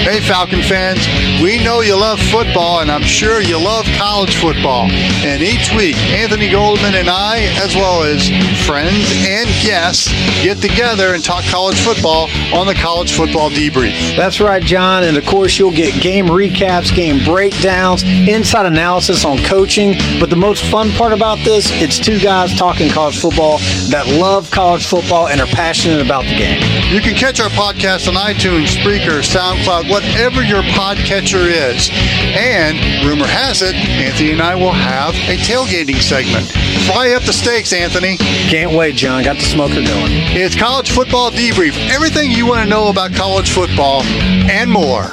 Hey, Falcon fans, we know you love football, and I'm sure you love college football. And each week, Anthony Goldman and I, as well as friends and guests, get together and talk college football on the College Football Debrief. That's right, John. And of course, you'll get game recaps, game breakdowns, inside analysis on coaching. But the most fun part about this, it's two guys talking college football that love college football and are passionate about the game. You can catch our podcast on iTunes, Spreaker, SoundCloud, whatever your podcatcher is. And rumor has it, Anthony and I will have a tailgating segment. Fry up the stakes, Anthony. Can't wait, John. Got the smoker going. It's College Football Debrief. Everything you want to know about college football and more.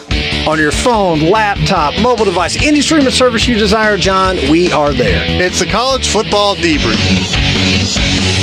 On your phone, laptop, mobile device, any streaming service you desire, John, we are there. It's the College Football Debrief.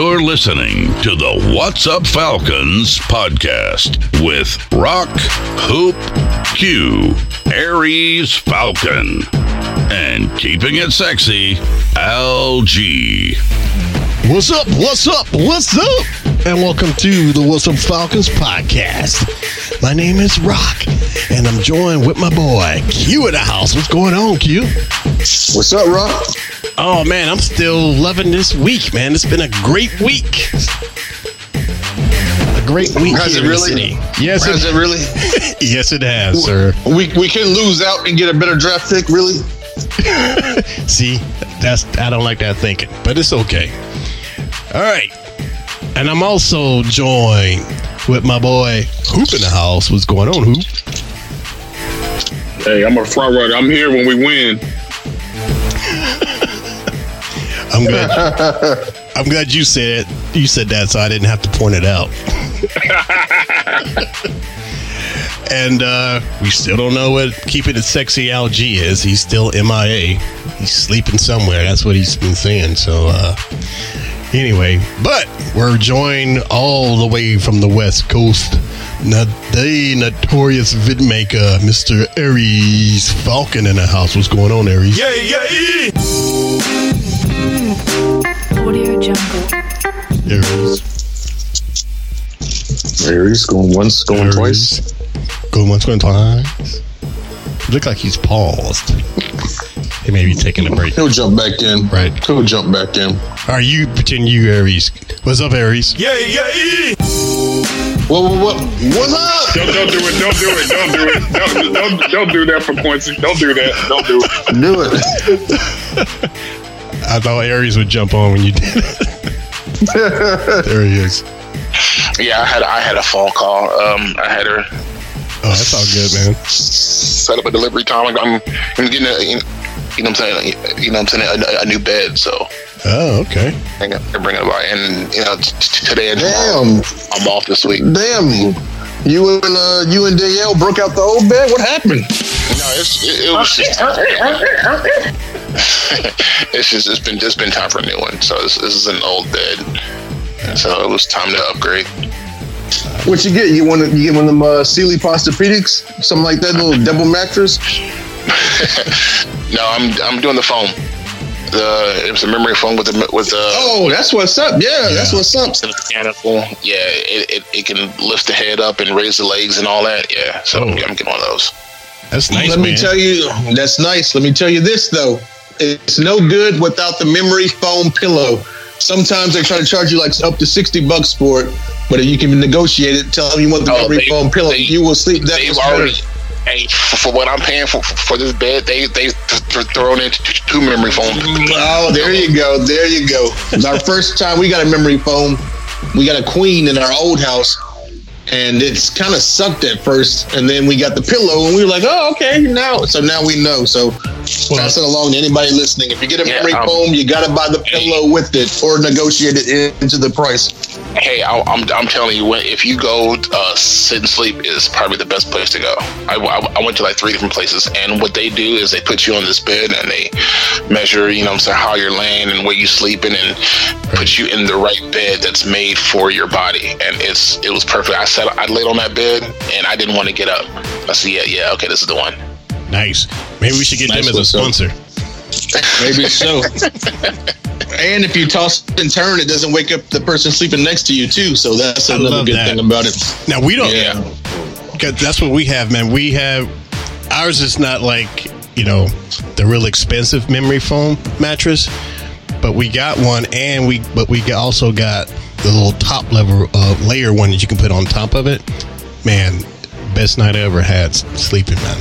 You're listening to the What's Up Falcons podcast with Rock, Hoop, Q, Aries Falcon, and keeping it sexy, LG. What's up? What's up? What's up? And welcome to the What's Up Falcons podcast. My name is Rock, and I'm joined with my boy Q in the house. What's going on, Q? What's up, Rock? Oh man, I'm still loving this week, man. It's been a great week. A great week Has here it in the really? city. Yes, Has it really? yes, it has, sir. We we can lose out and get a better draft pick, really? See, that's I don't like that thinking, but it's okay. All right, and I'm also joined with my boy Hoop in the house. What's going on, Hoop? Hey, I'm a front runner. I'm here when we win. I'm glad. I'm glad you said you said that, so I didn't have to point it out. and uh, we still don't know what keeping it sexy LG is. He's still MIA. He's sleeping somewhere. That's what he's been saying. So uh, anyway, but we're joined all the way from the West Coast. Not the notorious vidmaker, Mr. Aries Falcon in the house. What's going on, Aries? Yeah, yeah, Audio Jungle. Aries. Aries going once, going Aries. twice. Going once, going twice. Look like he's paused. he may be taking a break. He'll jump back in. Right. He'll jump back in. Are you pretend you Aries? What's up, Aries? yeah, yeah. What, what, what, what's up? Don't, don't do it. Don't do it. Don't do it. Don't, don't, don't do that for Quincy. Don't do that. Don't do it. Do it. I thought Aries would jump on when you did it. there he is. Yeah, I had I had a phone call. Um, I had her Oh, that's all good, man. set up a delivery time. I'm, I'm getting a, you know what I'm saying, you know what I'm saying, a, a new bed. So Oh, okay. they're bringing it by, and you know t- t- today and tomorrow, Damn. I'm off this week. Damn. You and uh, you and Danielle broke out the old bed. What happened? No, it's it, it was just it's just it's been it's been time for a new one. So this, this is an old bed. So it was time to upgrade. What you get? You want to you get one of them uh, Sealy Posturepedics, something like that, little double mattress. no, I'm I'm doing the foam. The it was a memory foam with the with the Oh, that's what's up. Yeah, that's what's up. the mechanical. Yeah, it, it, it can lift the head up and raise the legs and all that. Yeah, so oh. I'm getting one of those. That's nice, Let man. me tell you, that's nice. Let me tell you this though, it's no good without the memory foam pillow. Sometimes they try to charge you like up to sixty bucks for it, but if you can negotiate it, tell them you want the Oh, memory they- foam pillow, they- you will sleep that They've already. better. Hey, for, for what I'm paying for for this bed, they they th- th- thrown in two memory foam. Oh, there you go. There you go. Our first time we got a memory foam, we got a queen in our old house, and it's kind of sucked at first, and then we got the pillow, and we were like, oh, okay, now. So now we know. So pass it along to anybody listening. If you get a memory um, foam, you got to buy the pillow with it or negotiate it into the price. Hey, I, I'm I'm telling you, if you go uh, sit and sleep is probably the best place to go. I, I, I went to like three different places, and what they do is they put you on this bed and they measure, you know, I'm saying how you're laying and where you sleeping, and put you in the right bed that's made for your body. And it's it was perfect. I sat, I laid on that bed, and I didn't want to get up. I said, yeah, yeah, okay, this is the one. Nice. Maybe we should get Nice them as a sponsor. Maybe so. and if you toss and turn, it doesn't wake up the person sleeping next to you too. So that's I another good that. thing about it. Now we don't. Yeah. 'cause that's what we have, man. We have ours is not like you know the real expensive memory foam mattress, but we got one, and we but we also got the little top level uh, layer one that you can put on top of it. Man, best night I ever had sleeping, man.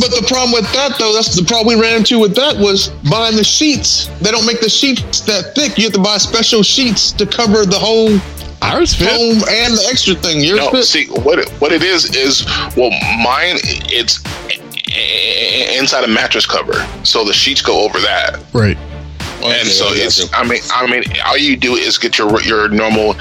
But the problem with that, though, that's the problem we ran into with that was buying the sheets. They don't make the sheets that thick. You have to buy special sheets to cover the whole Ours fit. foam and the extra thing. Yours No, fit? see what it, what it is is well, mine it's eh, eh, eh, inside a mattress cover, so the sheets go over that. Right. And so it's. I mean I mean all you do is get your your normal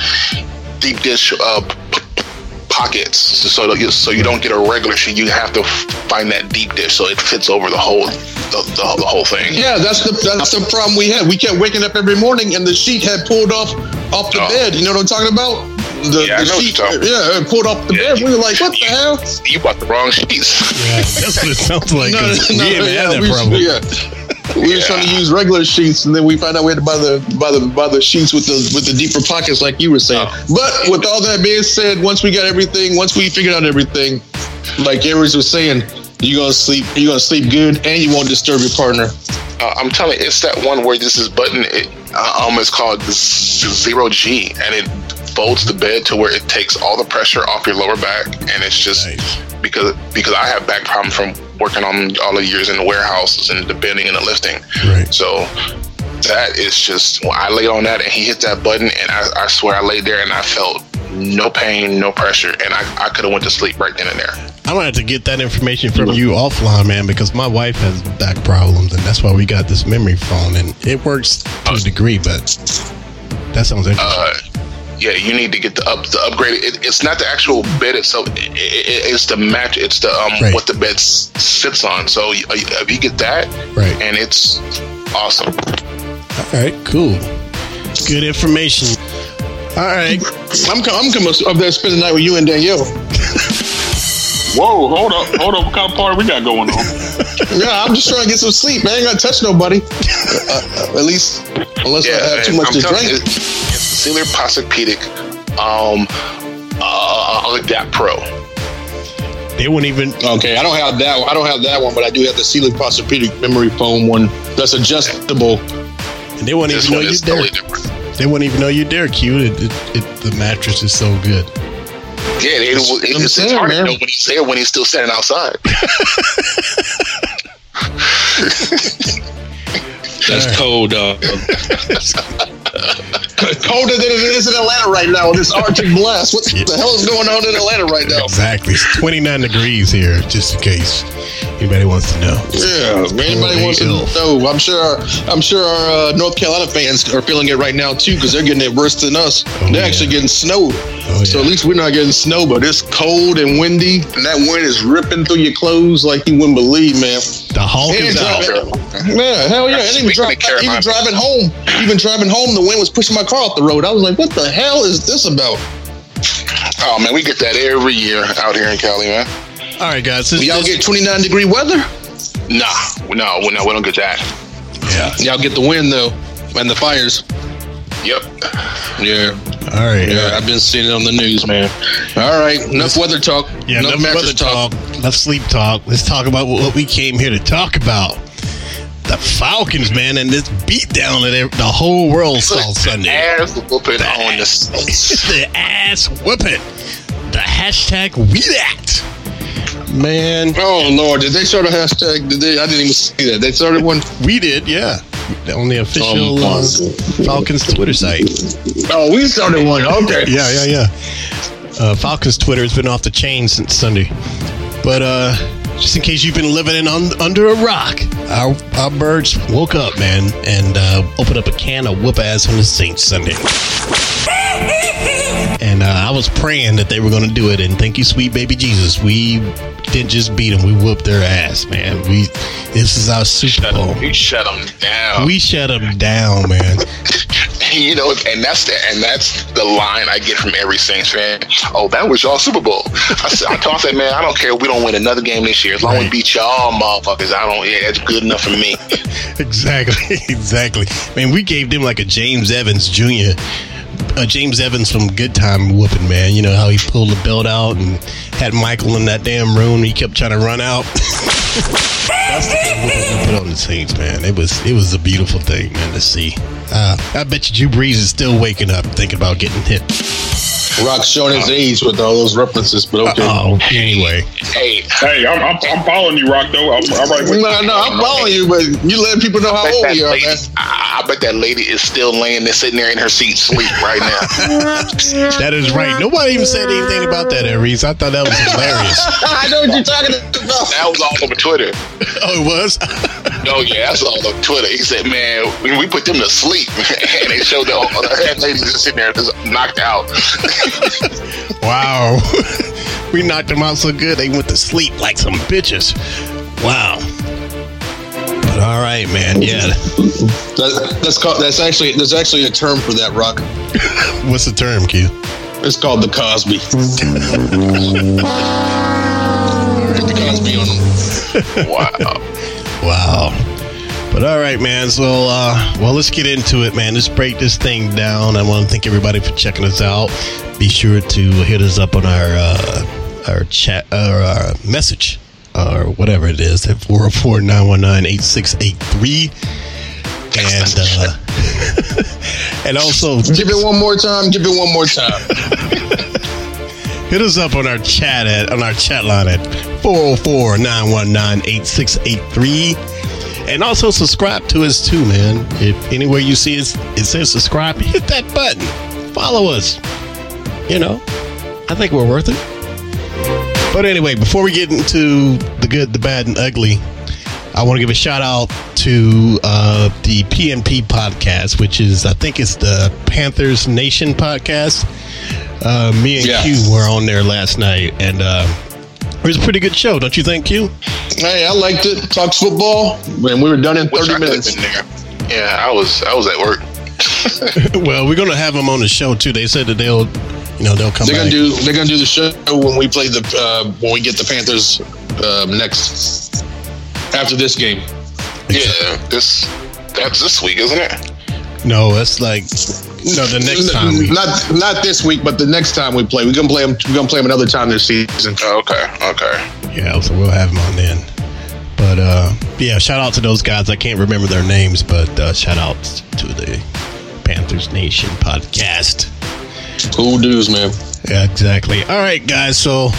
deep dish uh, p- p- pockets so that you, so you don't get a regular sheet you have to find that deep dish so it fits over the whole the, the, the whole thing Yeah, that's the that's the problem we had. We kept waking up every morning and the sheet had pulled off off the Oh. bed. You know what I'm talking about? The, Yeah, I the know what sheet, you're talking yeah, pulled off the Yeah. bed. We were like, what the hell? you bought the wrong sheets Yeah, that's what it sounds like. No, 'cause no, we haven't yeah, had that we- problem. yeah. We were trying to use regular sheets, and then we found out we had to buy the buy the buy the sheets with the with the deeper pockets, like you were saying. Oh. But with all that being said, once we got everything, once we figured out everything, like Aries was saying, you're gonna sleep, you're gonna sleep good, and you won't disturb your partner. uh, I'm telling you, it's that one where this is button. It uh, um, it's called zero G, and it folds the bed to where it takes all the pressure off your lower back, and it's just Nice. because because I have back problems from working on all the years in the warehouses and the bending and the lifting. Right. So that is just when I lay on that and he hit that button, and I, I swear I laid there and I felt no pain, no pressure, and I, I could have went to sleep right then and there. I'm gonna have to get that information from you offline, man, because my wife has back problems, and that's why we got this memory phone, and it works to a degree, but that sounds interesting. uh, yeah, you need to get the up the upgrade. It, it's not the actual bed itself. It, it, it's the match. It's the um Right. what the bed s- sits on. So you- if you get that, Right. and it's awesome. All right, cool, good information. All right, I'm co- I'm coming up there spend the night with you and Danielle. Whoa, hold up, hold up. What kind of party we got going on? Yeah, I'm just trying to get some sleep. I ain't gonna touch nobody. Uh, uh, at least, unless I have too much I'm to drink. you, It's the Sealy Posturepedic um uh, Adapt Pro. they won't even. Okay, I don't have that. One. I don't have that one, but I do have the Sealy Posturepedic memory foam one that's adjustable. And they won't This even know one you is there. totally different. They won't even know you're there. Q. It, it, it, the mattress is so good. Yeah, it, it, I'm it's, it's saying, hard man. to know when he's there when he's still standing outside. That's cold, dog. Colder than it is in Atlanta right now with this Arctic blast. What the hell is going on in Atlanta right now? Exactly, it's 29 degrees here, just in case anybody wants to know. Yeah, if anybody wants to know. I'm sure. Our, I'm sure our uh, North Carolina fans are feeling it right now too because they're getting it worse than us. Oh, they're yeah. actually getting snow. Oh, So yeah. at least we're not getting snow, but it's cold and windy, and that wind is ripping through your clothes like you wouldn't believe, man. The Hulk And is out. driving, yeah, hell yeah. And even, Speaking dri- of Carolina. even driving home, even driving home, the wind was pushing my car off the road. I was like, "What the hell is this about?" Oh man, we get that every year out here in Cali, man. All right, guys. Will y'all get 29 degree weather? Nah, no, no, we don't get that. Yeah. Y'all get the wind though, and the fires. Yep. Yeah. All right. Yeah, I've been seeing it on the news, man. All right, enough weather talk. Yeah, enough, enough weather talk. talk. Let's sleep talk. Let's talk about what we came here to talk about. The Falcons, man, and this beatdown that the whole world saw Sunday. Ass whooping on the Saints. the ass whooping. The hashtag we that. Man, Oh Lord, did they start a hashtag? Did they? I didn't even see that. They started one. we did, yeah. On the official Um, uh, Falcons Twitter site. Oh, we started one. Okay. Yeah, yeah, yeah. Uh, Falcons Twitter has been off the chain since Sunday. But uh, just in case you've been living in un- under a rock, our, our birds woke up, man, and uh, opened up a can of whoop ass on the Saints Sunday. And uh, I was praying that they were going to do it. And thank you, sweet baby Jesus. We didn't just beat them; we whooped their ass, man. We this is our Super Shut Bowl. them, you shut them down. We shut them down, man. you know, and that's the and that's the line I get from every Saints fan. Oh, that was y'all Super Bowl. I, said, I told him, man, I don't care if we don't win another game this year. As long as we beat y'all motherfuckers, I don't. Yeah, that's good enough for me. Exactly, exactly. Man, we gave them like a James Evans Jr. A James Evans from Good Time whooping, man. You know how he pulled the belt out and had Michael in that damn room. He kept trying to run out. That's the we put on the Saints, man. It was it was a beautiful thing, man, to see. Uh, I bet you Drew Brees is still waking up thinking about getting hit. Rock showing his age with all those references, but okay. Oh, anyway. Hey, Hey, I'm, I'm, I'm following you, Rock. Though I'm, I'm right with No, no, I'm following you, but you let people know how old that you are, lady, man. I, I bet that lady is still laying there, sitting there in her seat, sleep right now. That is right. Nobody even said anything about that, Aries. I thought that was hilarious. I know what you're talking about. that was all over Twitter. oh, it was? Oh yeah, that's all over Twitter. He said, "Man, we, we put them to sleep," and they showed the that lady just sitting there, just knocked out. Wow. we knocked them out so good they went to sleep like some bitches. Wow. But all right, man. Yeah. That, that's called. That's actually. There's actually a term for that, Rock. What's the term, Q? It's called the Cosby. the Cosby on them. Wow. Wow. But all right, man. So, uh, well, let's get into it, man. Let's break this thing down. I want to thank everybody for checking us out. Be sure to hit us up on our uh, our chat or our message or whatever it is at 404 919 8683. And, uh, and also, Give it one more time. Give it one more time. Hit us up on our chat at on our chat line at 404-919-8683. And also subscribe to us too, man. If anywhere you see us, it says subscribe, hit that button. Follow us. You know, I think we're worth it. But anyway, before we get into the good, the bad, and ugly, I want to give a shout out to uh, the PNP podcast, which is I think it's the Panthers Nation podcast. Uh, me and Yeah. Q were on there last night, and uh, was a pretty good show, don't you think, Q? Hey, I liked it. Talks football, and we were done in Wish 30 I minutes. Yeah, I was. I was at work. well, we're gonna have them on the show too. They said that they'll, you know, they'll come. They're gonna back. do. They're gonna do the show when we play the uh, when we get the Panthers um, next after this game. Yeah, this that's this week, isn't it? No, it's like no. The next time we not not this week, but the next time we play, we're gonna play them. We're gonna play them another time this season. Oh, okay, okay. Yeah, so we'll have them on then. But uh yeah, shout out to those guys. I can't remember their names, but uh, shout out to the Panthers Nation podcast. Cool dudes, man. Yeah, exactly. All right, guys. So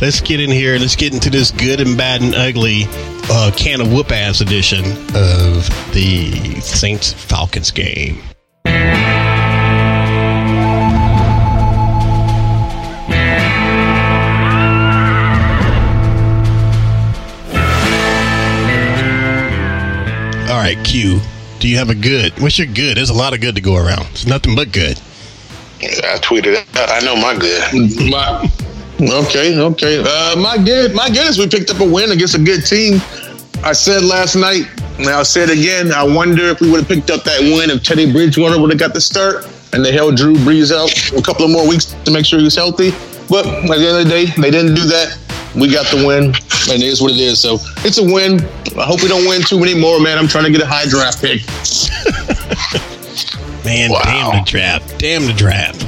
let's get in here. Let's get into this good and bad and ugly uh, can of whoop ass edition of the Saints Falcons game. All right, Q. Do you have a good? What's your good? There's a lot of good to go around. It's nothing but good. I tweeted it. I know my good. My, okay, okay. Uh, my good, my good is we picked up a win against a good team. I said last night, and I'll say it again. I wonder if we would have picked up that win if Teddy Bridgewater would have got the start and they held Drew Brees out a couple of more weeks to make sure he was healthy. But at the end of the day, they didn't do that. We got the win, and it is what it is. So it's a win. I hope we don't win too many more, man. I'm trying to get a high draft pick. Man, Wow. damn the draft. Damn the draft.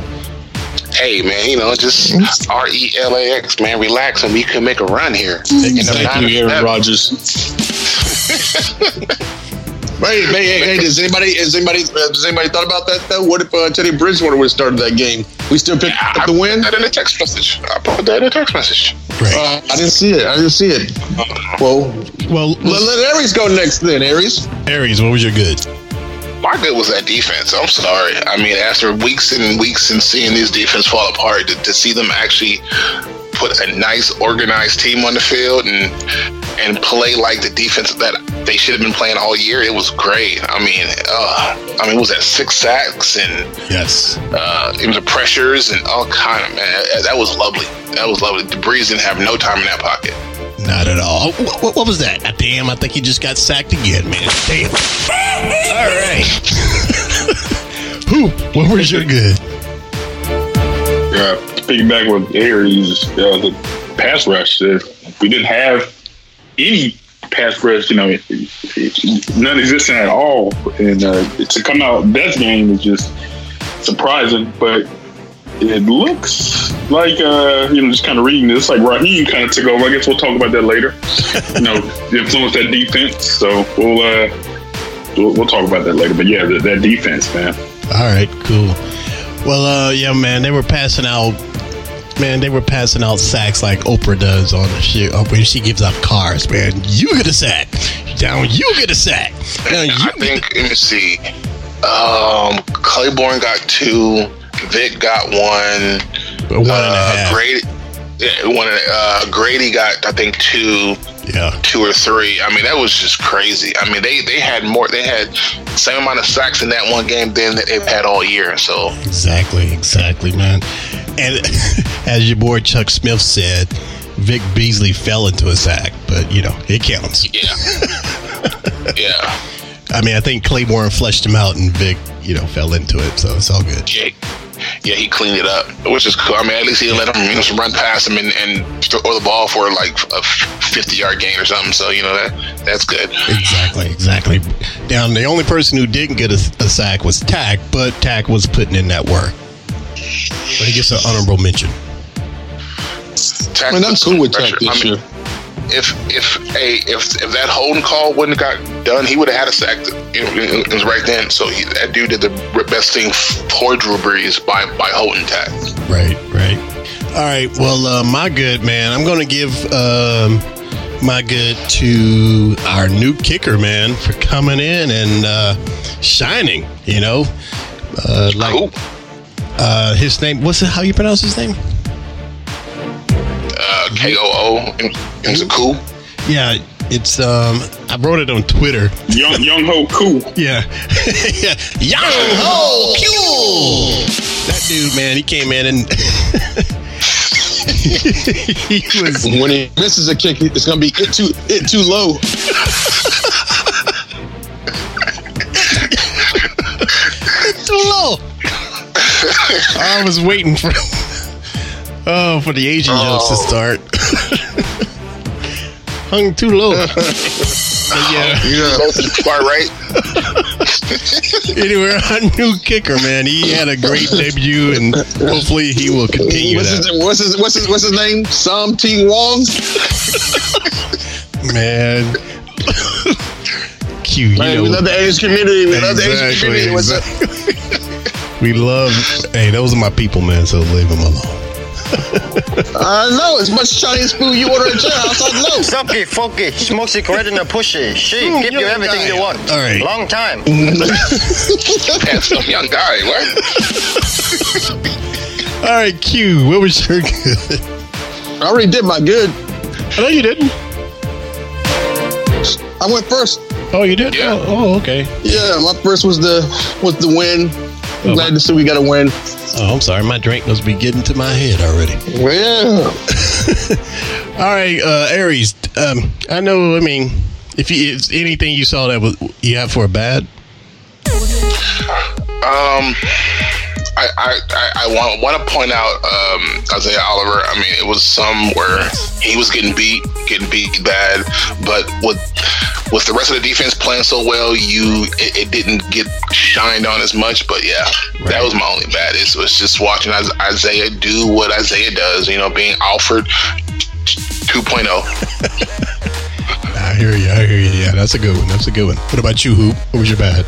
Hey man, you know, just R E L A X, man. Relax, and we can make a run here. Thank you, Aaron Rodgers. Hey, hey, hey, hey, does anybody, has anybody, uh, does anybody thought about that though? What if uh, Teddy Bridgewater would have started that game? We still picked up the win. That in a text message. I put that in a text message. Uh, I didn't see it. I didn't see it. Well, Well, let, let Aries go next then. Aries. Aries, what was your good? My good was that defense. I'm sorry. I mean, after weeks and weeks and seeing these defense fall apart, to, to see them actually put a nice, organized team on the field and and play like the defense that they should have been playing all year, it was great. I mean, uh, I mean, it was at six sacks and Yes. uh, it was the pressures and all kind of man. That was lovely. That was lovely. The Brees didn't have no time in that pocket. Not at all. What, what was that? Ah, damn, I think he just got sacked again, man. Damn. All right. Who? What was your good? Yeah, piggyback with Aries, uh, the pass rush. Uh, we didn't have any pass rush, you know, non-existent at all. And uh, to come out that game is just surprising. But it looks like, uh, you know, just kind of reading this, like Raheem kind of took over. I guess we'll talk about that later. you know, influence that defense. So we'll uh, we'll, we'll talk about that later. But yeah, that, that defense, man. All right, cool. Well, uh, yeah, man, they were passing out. Man, they were passing out sacks like Oprah does on the shit uh, when she gives out cars. Man, you get a sack. Down, you get a sack. Down, you I think let me see. Um, Clayborn got two. Vic got one. One and a uh, half. Grady, one. Uh, Grady got I think two, Yeah. two or three. I mean, that was just crazy. I mean, they they had more. They had same amount of sacks in that one game than that they've had all year. So Exactly, exactly, man. And as your boy Chuck Smith said, Vic Beasley fell into a sack, but you know it counts. yeah, yeah. I mean, I think Clayborn fleshed him out, and Vic, you know, fell into it, so it's all good. Yeah, yeah, he cleaned it up, which is cool. I mean, at least he let him you know, run past him and, and throw the ball for like a fifty-yard gain or something. So you know that that's good. Exactly, exactly. Now, the only person who didn't get a, a sack was Takk, but Takk was putting in that work. But he gets an honorable mention. Takk I mean, I'm cool with Takk this I mean, year. If if a if if that holding call wouldn't have got done, he would have had a sack. You it was right then. So he, that dude did the best thing for Drew Brees by by holding Takk. Right, right. All right. Well, uh, my good man, I'm going to give um, my good to our new kicker man for coming in and uh, shining. You know, uh, like uh, his name. What's it? How you pronounce his name? K O O. It was a cool. Yeah, it's. Um, I wrote it on Twitter. Young Younghoe Koo. Yeah, yeah. Young Ho Cool. That dude, man, he came in and he was When he misses a kick, it's gonna be it too it too low. too low. I was waiting for oh for the Asian oh. jokes to start. Hung too low. But yeah. Yeah. Both in the far right. Anyway, our new kicker, man, he had a great debut, and hopefully he will continue What's his, that. what's his what's his what's his name? Sam T Wong. Man, Q, you Man, know, we love the Asian community. We love the Asian Exactly, community. What's up? exactly. we love. Hey, those are my people, man. So leave them alone. I know as much Chinese food you order at your house. I know. Sucky, funky, smoky, red in the pushy. She Mm, give you everything guy. you want. All right. Long time. Handsome young guy. What? All right, Q, what was your good? I already did my good. I know you didn't. I went first. Oh, you did? Yeah. Oh, oh, okay. Yeah, my first was the was the win. I'm Oh, glad to see we got a win. Oh, I'm sorry. My drink must be getting to my head already. Well, All right, uh, Aries. Um, I know. I mean, if you if anything you saw that was you have for a bad. Um, I, I, I, I want want to point out um, Isaiah Oliver. I mean, it was some where he was getting beat, getting beat bad, but with with the rest of the defense playing so well, you it, it didn't get shined on as much. But yeah, that was my only bad. It was just watching Isaiah do what Isaiah does. You know, being Alford 2.0. I hear you. I hear you. Yeah, that's a good one. That's a good one. What about you, Hoop? What was your bad?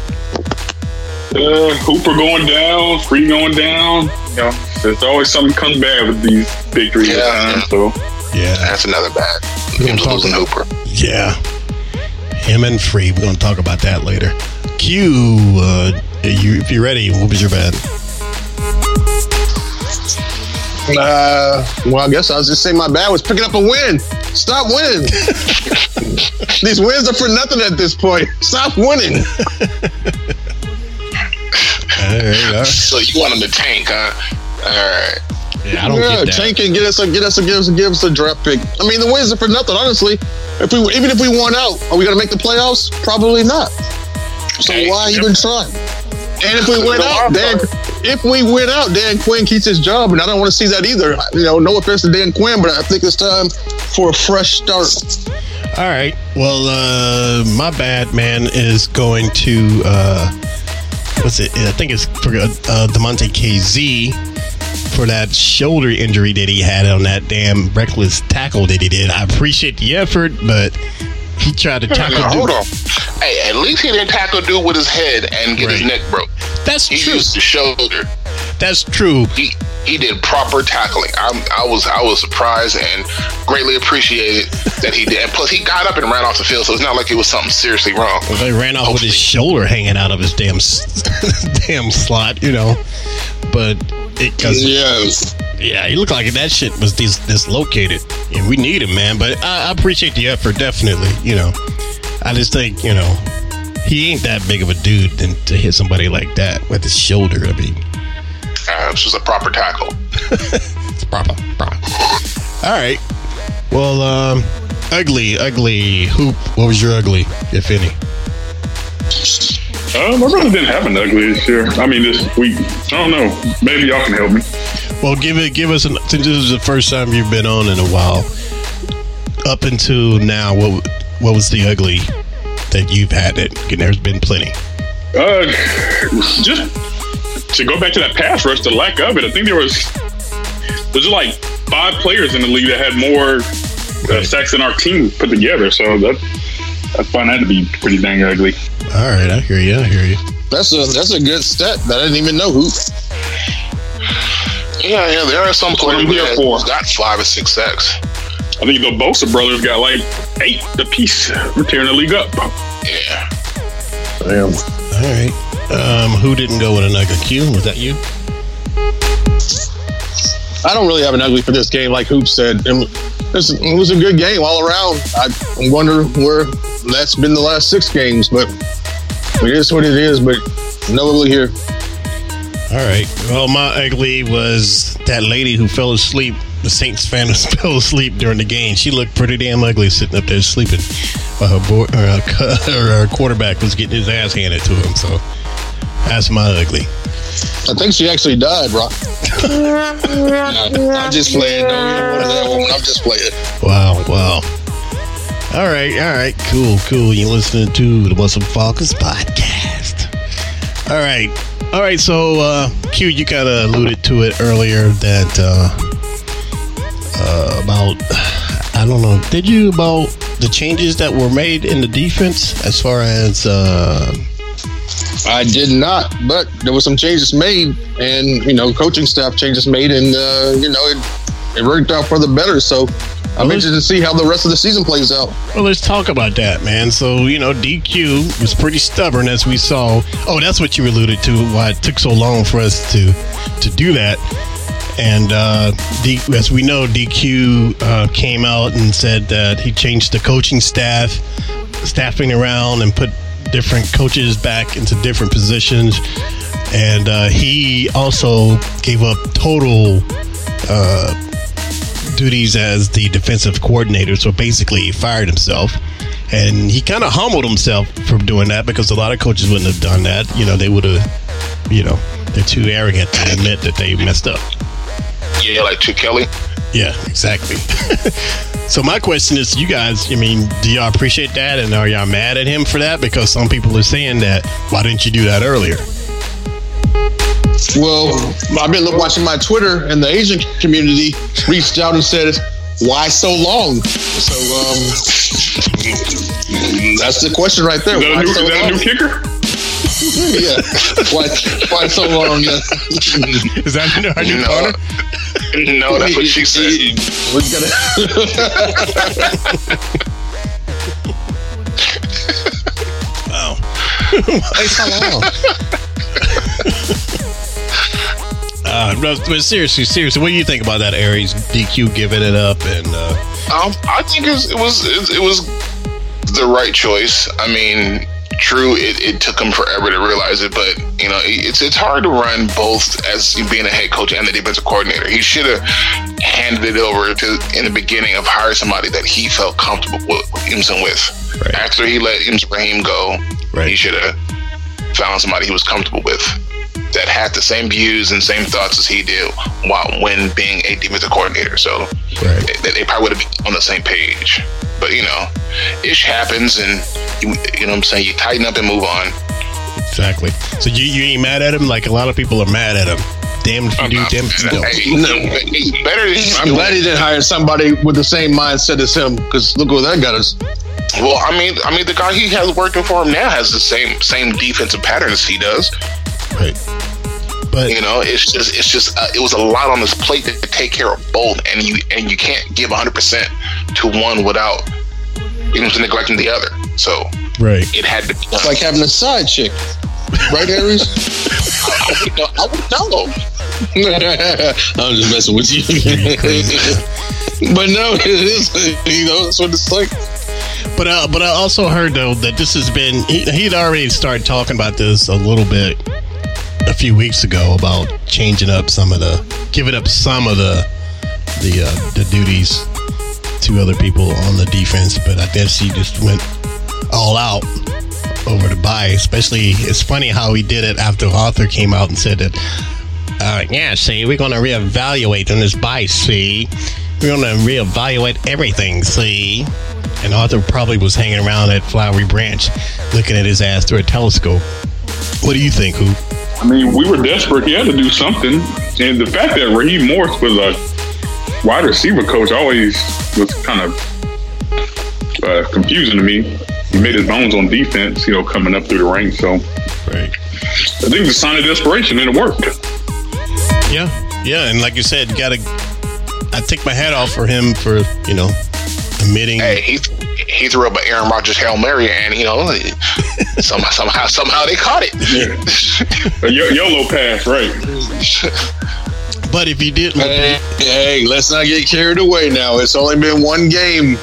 Uh, Hooper going down, Free going down. You know, there's always something comes bad with these victories at Yeah. times. So Yeah, That's another bad. Him losing Hooper. yeah. Him and Free. We're gonna talk about that later. Q, uh, you, if you're ready, what was your bad? Uh, well, I guess I was just saying my bad was picking up a win. Stop winning. These wins are for nothing at this point. Stop winning. All right, all right. So you want him to tank, huh? All right. Yeah, I don't yeah, get that. Tank can get us a get us a give us a give us a draft pick. I mean, the wins are for nothing. Honestly, if we even if we won out, are we gonna make the playoffs? Probably not. So Okay. why even try? And if we win out, Dan, if we win out, Dan Quinn keeps his job, and I don't want to see that either. You know, no offense to Dan Quinn, but I think it's time for a fresh start. All right. Well, uh, my bad man is going to uh, what's it? I think it's for uh, Damontae Kazee for that shoulder injury that he had on that damn reckless tackle that he did. I appreciate the effort, but he tried to tackle. Now, hold dude. on. Hey, at least he didn't tackle dude with his head and get his neck broke. That's He true. used the shoulder. That's true. He he did proper tackling. I'm, I was I was surprised and greatly appreciated that he did. And plus, he got up and ran off the field, so it's not like it was something seriously wrong. Well, they ran off with his shoulder hanging out of his damn damn slot, you know. But it, cause Yes. Yeah, he looked like that shit was dis- dislocated, and we need him, man. But I, I appreciate the effort, definitely. You know, I just think you know he ain't that big of a dude than to hit somebody like that with his shoulder. I mean, Uh, this was a proper tackle. it's proper, proper. All right. Well, um, ugly, ugly hoop. What was your ugly, if any? Uh, my brother didn't have an ugly this year. I mean, this week. I don't know. Maybe y'all can help me. Well, give it, give us. An, since this is the first time you've been on in a while, up until now, what what was the ugly that you've had? It and there's been plenty. Uh, just to go back to that pass rush, the lack of it. I think there was there's like five players in the league that had more uh, sacks than our team put together. So that I find that to be pretty dang ugly. All right, I hear you. I hear you. That's a that's a good stat that I didn't even know who. Yeah, yeah. There are some players I'm here that for. got five or six sacks. I think the Bosa brothers got like eight apiece. We're tearing the league up. Yeah. Damn. All right. Um, who didn't go with an ugly Q? Was that you? I don't really have an ugly for this game, like Hoop said. And this, it was a good game all around. I wonder where that's been the last six games, but it is what it is. But no look here. All right. Well, my ugly was that lady who fell asleep. The Saints fan fell asleep during the game. She looked pretty damn ugly sitting up there sleeping while her, boy, or her, her quarterback was getting his ass handed to him. So that's my ugly. I think she actually died, Rock. I'm just playing. No, you don't want that woman. I'm just playing. Wow, wow. All right, all right, cool, cool. You're listening to the Up Falcons podcast. All right, all right. So, uh, Q, you kind of alluded to it earlier that uh, uh, about I don't know. Did you about the changes that were made in the defense as far as uh, I did not, but there was some changes made, and you know, coaching staff changes made, and uh, you know, it it worked out for the better. So I'm Well, interested to see how the rest of the season plays out. Well, let's talk about that, man. So, you know, DQ was pretty stubborn as we saw. Oh, that's what you alluded to, why it took so long for us to to do that. And uh, D, as we know, DQ uh, came out and said that he changed the coaching staff, staffing around, and put different coaches back into different positions. And uh, he also gave up total uh, duties as the defensive coordinator. So basically, he fired himself. And he kind of humbled himself from doing that because a lot of coaches wouldn't have done that. You know, they would have, you know, they're too arrogant to admit that they messed up. Yeah, like to Kelly. Yeah, exactly. so my question is, you guys, I mean, do y'all appreciate that, and are y'all mad at him for that? Because some people are saying that. Why didn't you do that earlier? Well, I've been watching my Twitter, and the Asian community reached out and said, "Why so long?" So, um, that's the question right there. Is that a Why new, is that a new kicker? yeah. Why, why so long? Yeah. Is that our new No. partner? No, that's what she said. We gotta. Wow. Why so long? Uh, no, but seriously, seriously, what do you think about that Aries DQ giving it up and uh, Um, I think it was it was it, it was the right choice. I mean, true, it, it took him forever to realize it, but you know, it's it's hard to run both as being a head coach and the defensive coordinator. He should have handed it over to in the beginning of hire somebody that he felt comfortable with Imson with. Right. After he let Imson go, Right. he should have found somebody he was comfortable with that had the same views and same thoughts as he did while when being a defensive coordinator. So Right. they, they probably would have been on the same page. But you know, ish happens, and you, you know what I'm saying. You tighten up and move on. exactly? So you, you ain't mad at him like a lot of people are mad at him. Damn if you do, damn if you don't. Hey, he's better than he's I'm doing. glad he didn't hire somebody with the same mindset as him, because look where that got us. Well, I mean, I mean, the guy he has working for him now has the same same defensive patterns he does. Right. But You know, it's just it's just uh, it was a lot on his plate to take care of both, and you and you can't give 100 percent to one without you know neglecting the other. So right. it had to be done. It's like having a side chick, right, Aries? I would know. I would know. I'm just messing with you. but no, it is. You know, that's what it's like. But uh, but I also heard though that this has been he, he'd already started talking about this a little bit a few weeks ago about changing up some of the giving up some of the the uh, the duties to other people on the defense. But I guess he just went all out over the bye. Especially it's funny how he did it after Arthur came out and said that. Uh, yeah, see, we're gonna reevaluate on this bye. See, we're gonna reevaluate everything. See. And Arthur probably was hanging around at Flowery Branch looking at his ass through a telescope. What do you think, Hoop? I mean, we were desperate. He had to do something. And the fact that Raheem Morris was a wide receiver coach always was kind of uh, confusing to me. He made his bones on defense, you know, coming up through the ranks. So Right. I think it was a sign of desperation, and it worked. Yeah. Yeah. And like you said, got to, I take my hat off for him for, you know, admitting. Hey, he he threw up an Aaron Rodgers hail mary, and you know, somehow somehow somehow they caught it. A Yo- YOLO pass, right? But if you did, Hey, hey, let's not get carried away now. It's only been one game.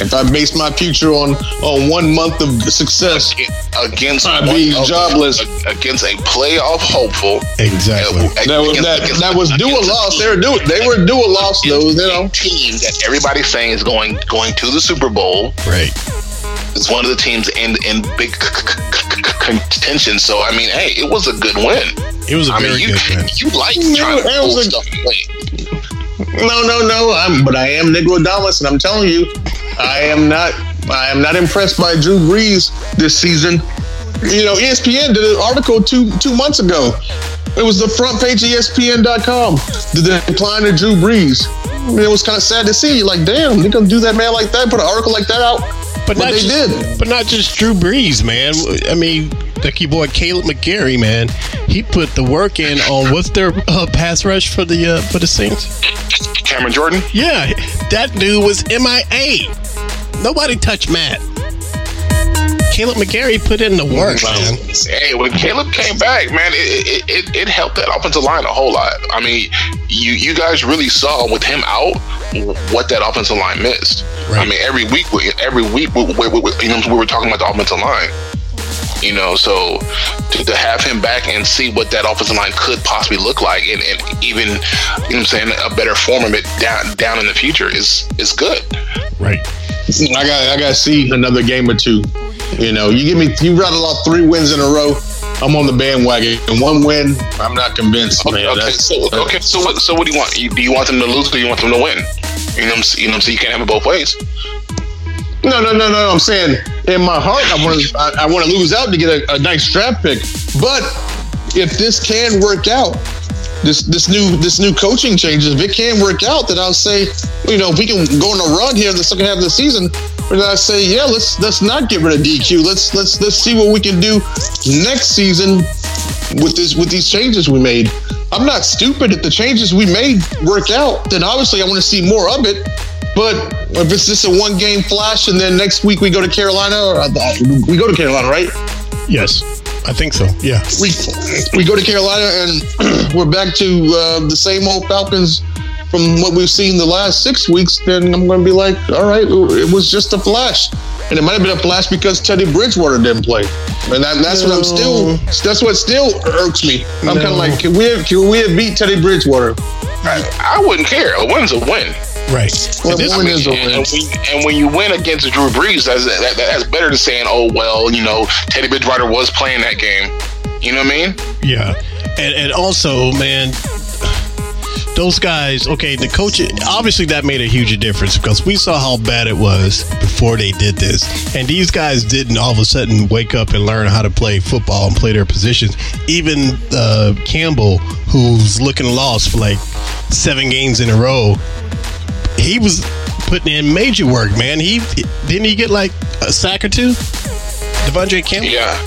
If I base my future on on one month of success, against I'd of- jobless. against a playoff hopeful. Exactly. that was that that was due a loss. They were due they were due a loss though. You know, team that everybody's saying is going going to the Super Bowl. right. It's one of the teams in in big c- c- c- c- contention. So I mean, hey, it was a good win. It was a I very mean, you good win. you like No, trying to pull was a- stuff away. No, no, no. I'm, but I am Nicodamus, and I'm telling you, I am not. I am not impressed by Drew Brees this season. You know, ESPN did an article two two months ago. It was the front page of ESPN.com. The decline of Drew Brees. I mean, it was kind of sad to see. Like, damn, they gonna do that man like that? Put an article like that out? But But not they just, did. But not just Drew Brees, man. I mean, like your boy Kaleb McGary, man. He put the work in on what's their uh, pass rush for the uh, for the Saints. Cameron Jordan. Yeah, that dude was MIA. Nobody touched Matt. Kaleb McGary put in the work, man. Hey, when Kaleb came back, man, it, it, it, it helped that offensive line a whole lot. I mean, you you guys really saw with him out what that offensive line missed. I mean, every week, every week, we, we, we, you know, we were talking about the offensive line. You know, so to, to have him back and see what that offensive line could possibly look like, and, and even, you know, what I'm saying a better form of it down down in the future is is good. Right. I got I got to see another game or two. You know, you give me you rattle off three wins in a row. I'm on the bandwagon. And one win, I'm not convinced, Okay, man. okay, That's- so okay, so what? So what do you want? You, do you want them to lose, or do you want them to win? You know, what you know, what you can't have it both ways. No, no, no, no. I'm saying in my heart, I want to. I, I want to lose out to get a, a nice draft pick. But if this can work out, this this new this new coaching changes, if it can work out, then I'll say, you know, if we can go on a run here in the second half of the season, then I say, yeah, let's let's not get rid of DQ. Let's let's let's see what we can do next season with this with these changes we made. I'm not stupid. If the changes we made work out, then obviously I want to see more of it. But if it's just a one game flash and then next week we go to Carolina, or uh, we go to Carolina, right? Yes, I think so. Yeah. We we go to Carolina and we're back to uh, the same old Falcons from what we've seen the last six weeks. Then I'm going to be like, all right, it was just a flash, and it might have been a flash because Teddy Bridgewater didn't play, and that, that's what I'm still. That's what still irks me. I'm kind of like, can we have, can we have beat Teddy Bridgewater? I, I wouldn't care. A win's a win. Right. Well, I win mean, is a and, win. and when, and when you win against Drew Brees, that's that, that's better than saying, "Oh well, you know, Teddy Bridgewater was playing that game." You know what I mean? Yeah, and and also, man, those guys. Okay, the coach. Obviously, that made a huge difference because we saw how bad it was before they did this, and these guys didn't all of a sudden wake up and learn how to play football and play their positions. Even uh, Campbell, who's looking lost for like seven games in a row, he was putting in major work. Man, he didn't he get like a sack or two. De'Vondre Campbell. Yeah.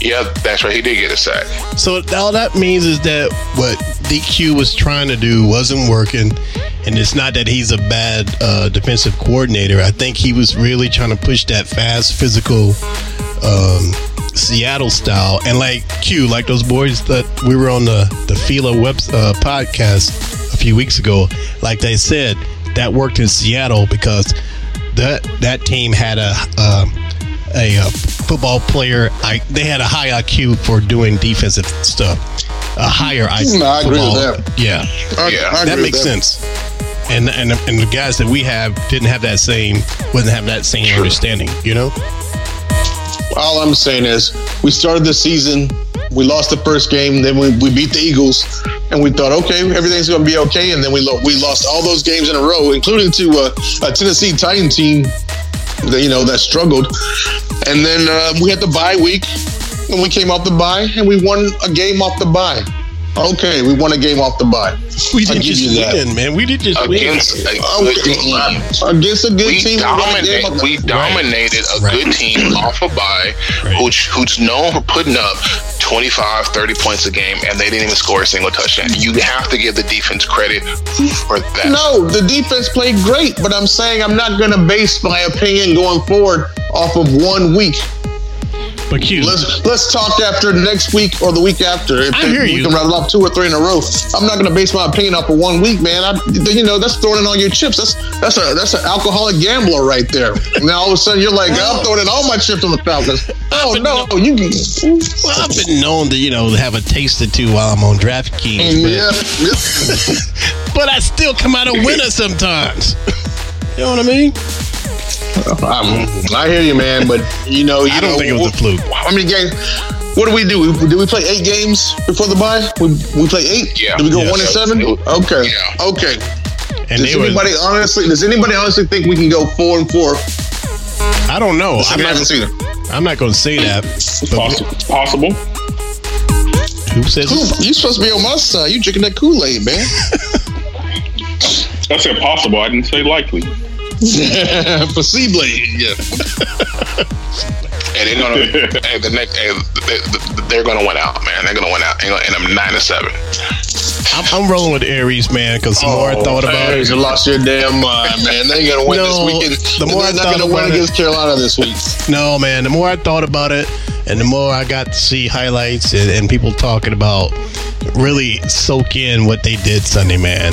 Yeah, that's right. He did get a sack. So all that means is that what DQ was trying to do wasn't working, and it's not that he's a bad uh, defensive coordinator. I think he was really trying to push that fast, physical um, Seattle style, and like Q, like those boys that we were on the the Fila web uh, podcast a few weeks ago. Like they said, that worked in Seattle because that that team had a. Um, a uh, football player. I, they had a high IQ for doing defensive stuff. A higher IQ. Hmm, I agree with football. that. Yeah, I- Yeah. I that agree with makes sense. And and and the guys that we have didn't have that same wasn't have that same understanding. You know. All I'm saying is, we started the season, we lost the first game, then we, we beat the Eagles, and we thought, okay, everything's going to be okay, and then we lo- we lost all those games in a row, including to a Tennessee Titan team that you know that struggled, and then uh, we had the bye week, and we came off the bye, and we won a game off the bye. Okay, we won a game off the bye. We I'll didn't give just you that. win, man. We did just win. Against a Okay, good team. Against a good We, team, we won a game dominate, off the- we dominated a Right. good team off a bye Right. who's, who's known for putting up 25, 30 points a game, and they didn't even score a single touchdown. You have to give the defense credit for that. No, the defense played great, but I'm saying I'm not going to base my opinion going forward off of one week. But Q, Let's let's talk after next week or the week after. If I hear we you. can rattle off two or three in a row. I'm not going to base my opinion off of one week, man. I, you know, that's throwing in all your chips. That's that's a that's an alcoholic gambler right there. Now all of a sudden you're like, I'm throwing in all my chips on the Falcons. Oh no, you can. well, I've been known to you know have a taste or two while I'm on DraftKings, mm, but, Yeah, yeah. but I still come out a winner sometimes. You know what I mean? I'm- I hear you, man. But you know, you I don't know, think it was a fluke. How many games? What do we do? We- Did we play eight games before the bye? We, we play eight. Yeah. Did we go Yeah. one and seven? Okay. Yeah. Okay. And Does they were. anybody honestly? Does anybody honestly think we can go four and four? I don't know. I'm I haven't not. seen. I'm not going to say that. But Possible. Possible. who says? You supposed to be on my side. You drinking that Kool Aid, man? I said possible. I didn't say likely. Possible. Yeah. And they're gonna, and the next, and they- they're gonna win out, man. They're gonna win out. They're gonna nine and seven. I'm, I'm rolling with Aries, man, because the more I oh, thought about Hey, it, you lost your damn mind, man. They ain't gonna win No, this weekend. the more they're I not thought gonna win about it- against Carolina this week. no, man, the more I thought about it, and the more I got to see highlights and, and people talking about, really soak in what they did Sunday, man.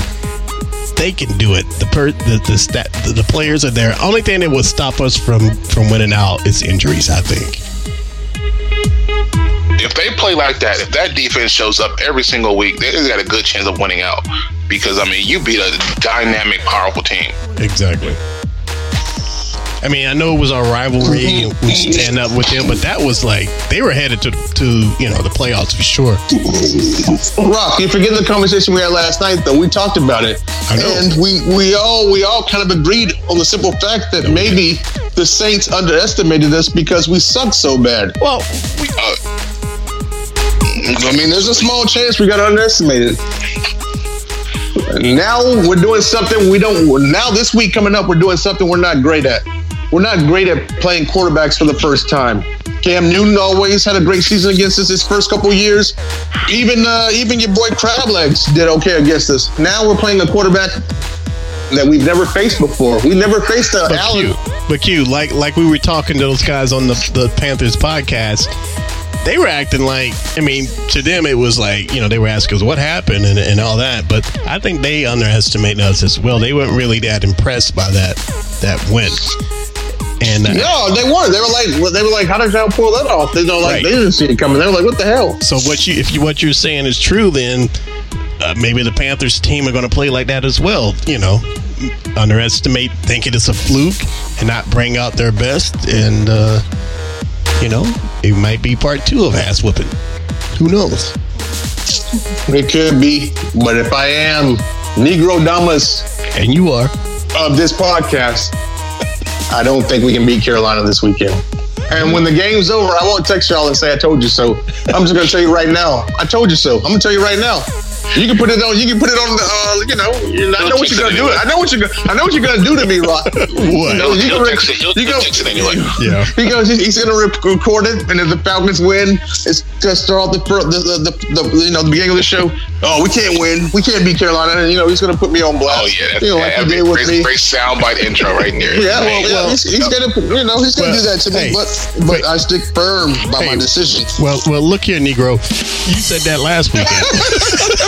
They can do it. The per, the the, stat, the the players are there. Only thing that would stop us from from winning out is injuries. I think. If they play like that, if that defense shows up every single week, they got a good chance of winning out. Because I mean, you beat a dynamic, powerful team. Exactly. I mean, I know it was our rivalry and we stand up with them, but that was like they were headed to to you know the playoffs for sure. Rock, you forget the conversation we had last night though. We talked about it. I know. And we we all we all kind of agreed on the simple fact that maybe the Saints underestimated us because we suck so bad. Well, Uh, I mean, there's a small chance we got underestimated. Now we're doing something we don't. Now this week coming up, we're doing something we're not great at. We're not great at playing quarterbacks for the first time. Cam Newton always had a great season against us his first couple years. Even uh, even your boy Crablegs did okay against us. Now we're playing a quarterback that we've never faced before. We never faced a but Allen. Q, but Q, like like we were talking to those guys on the the Panthers podcast. They were acting like, I mean, to them it was like, you know, they were asking us what happened and, and all that. But I think they underestimated us as well. They weren't really that impressed by that that win. And uh, No, they weren't. They were like, they were like, how did y'all pull that off? They don't like, Right. they didn't see it coming. They were like, what the hell? So what you if you what you're saying is true, then uh, maybe the Panthers team are going to play like that as well. You know, underestimate, think it is a fluke, and not bring out their best, and uh, you know, it might be part two of ass whooping. Who knows? It could be, but if I am Negrodamus And you are. of this podcast, I don't think we can beat Carolina this weekend. And when the game's over, I won't text y'all and say I told you so. I'm just gonna tell you right now. I told you so. I'm gonna tell you right now. You can put it on. You can put it on. Uh, you know. I know what you're gonna do. I know what you're. I know what you're gonna do to me, Rock. What? You know, you He'll can text it. He'll, you he'll go- text it anyway. Yeah. He goes. He's, he's gonna rep- record it, and if the Falcons win, it's gonna start off the, fir- the, the, the, the you know the beginning of the show. Oh, we can't win. We can't beat Carolina. And you know he's gonna put me on blast. Oh yeah, that's, you know like he did a with great, me. great soundbite intro right there. Yeah, well, yeah, he's, he's gonna, you know, he's gonna Well, do that to hey, me, but but I stick firm by my Hey. decision. Well, well, look here, Negro. You said that last weekend,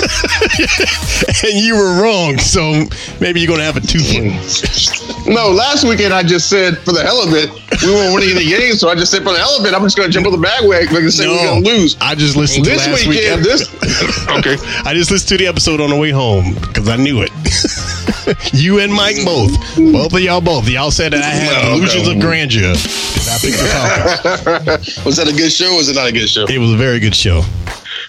and you were wrong. So maybe you're gonna have a twofer. No, last weekend I just said for the hell of it, we weren't winning any games, so I just said for the hell of it, I'm just gonna jump on the bandwagon and say we're gonna lose. I just listened to This last weekend, weekend. this Okay. I just listened to the episode on the way home because I knew it. you and Mike both, both of y'all both. Y'all said that I had No, delusions no. of grandeur. And I picked the Falcons. was that a good show or was it not a good show? It was a very good show.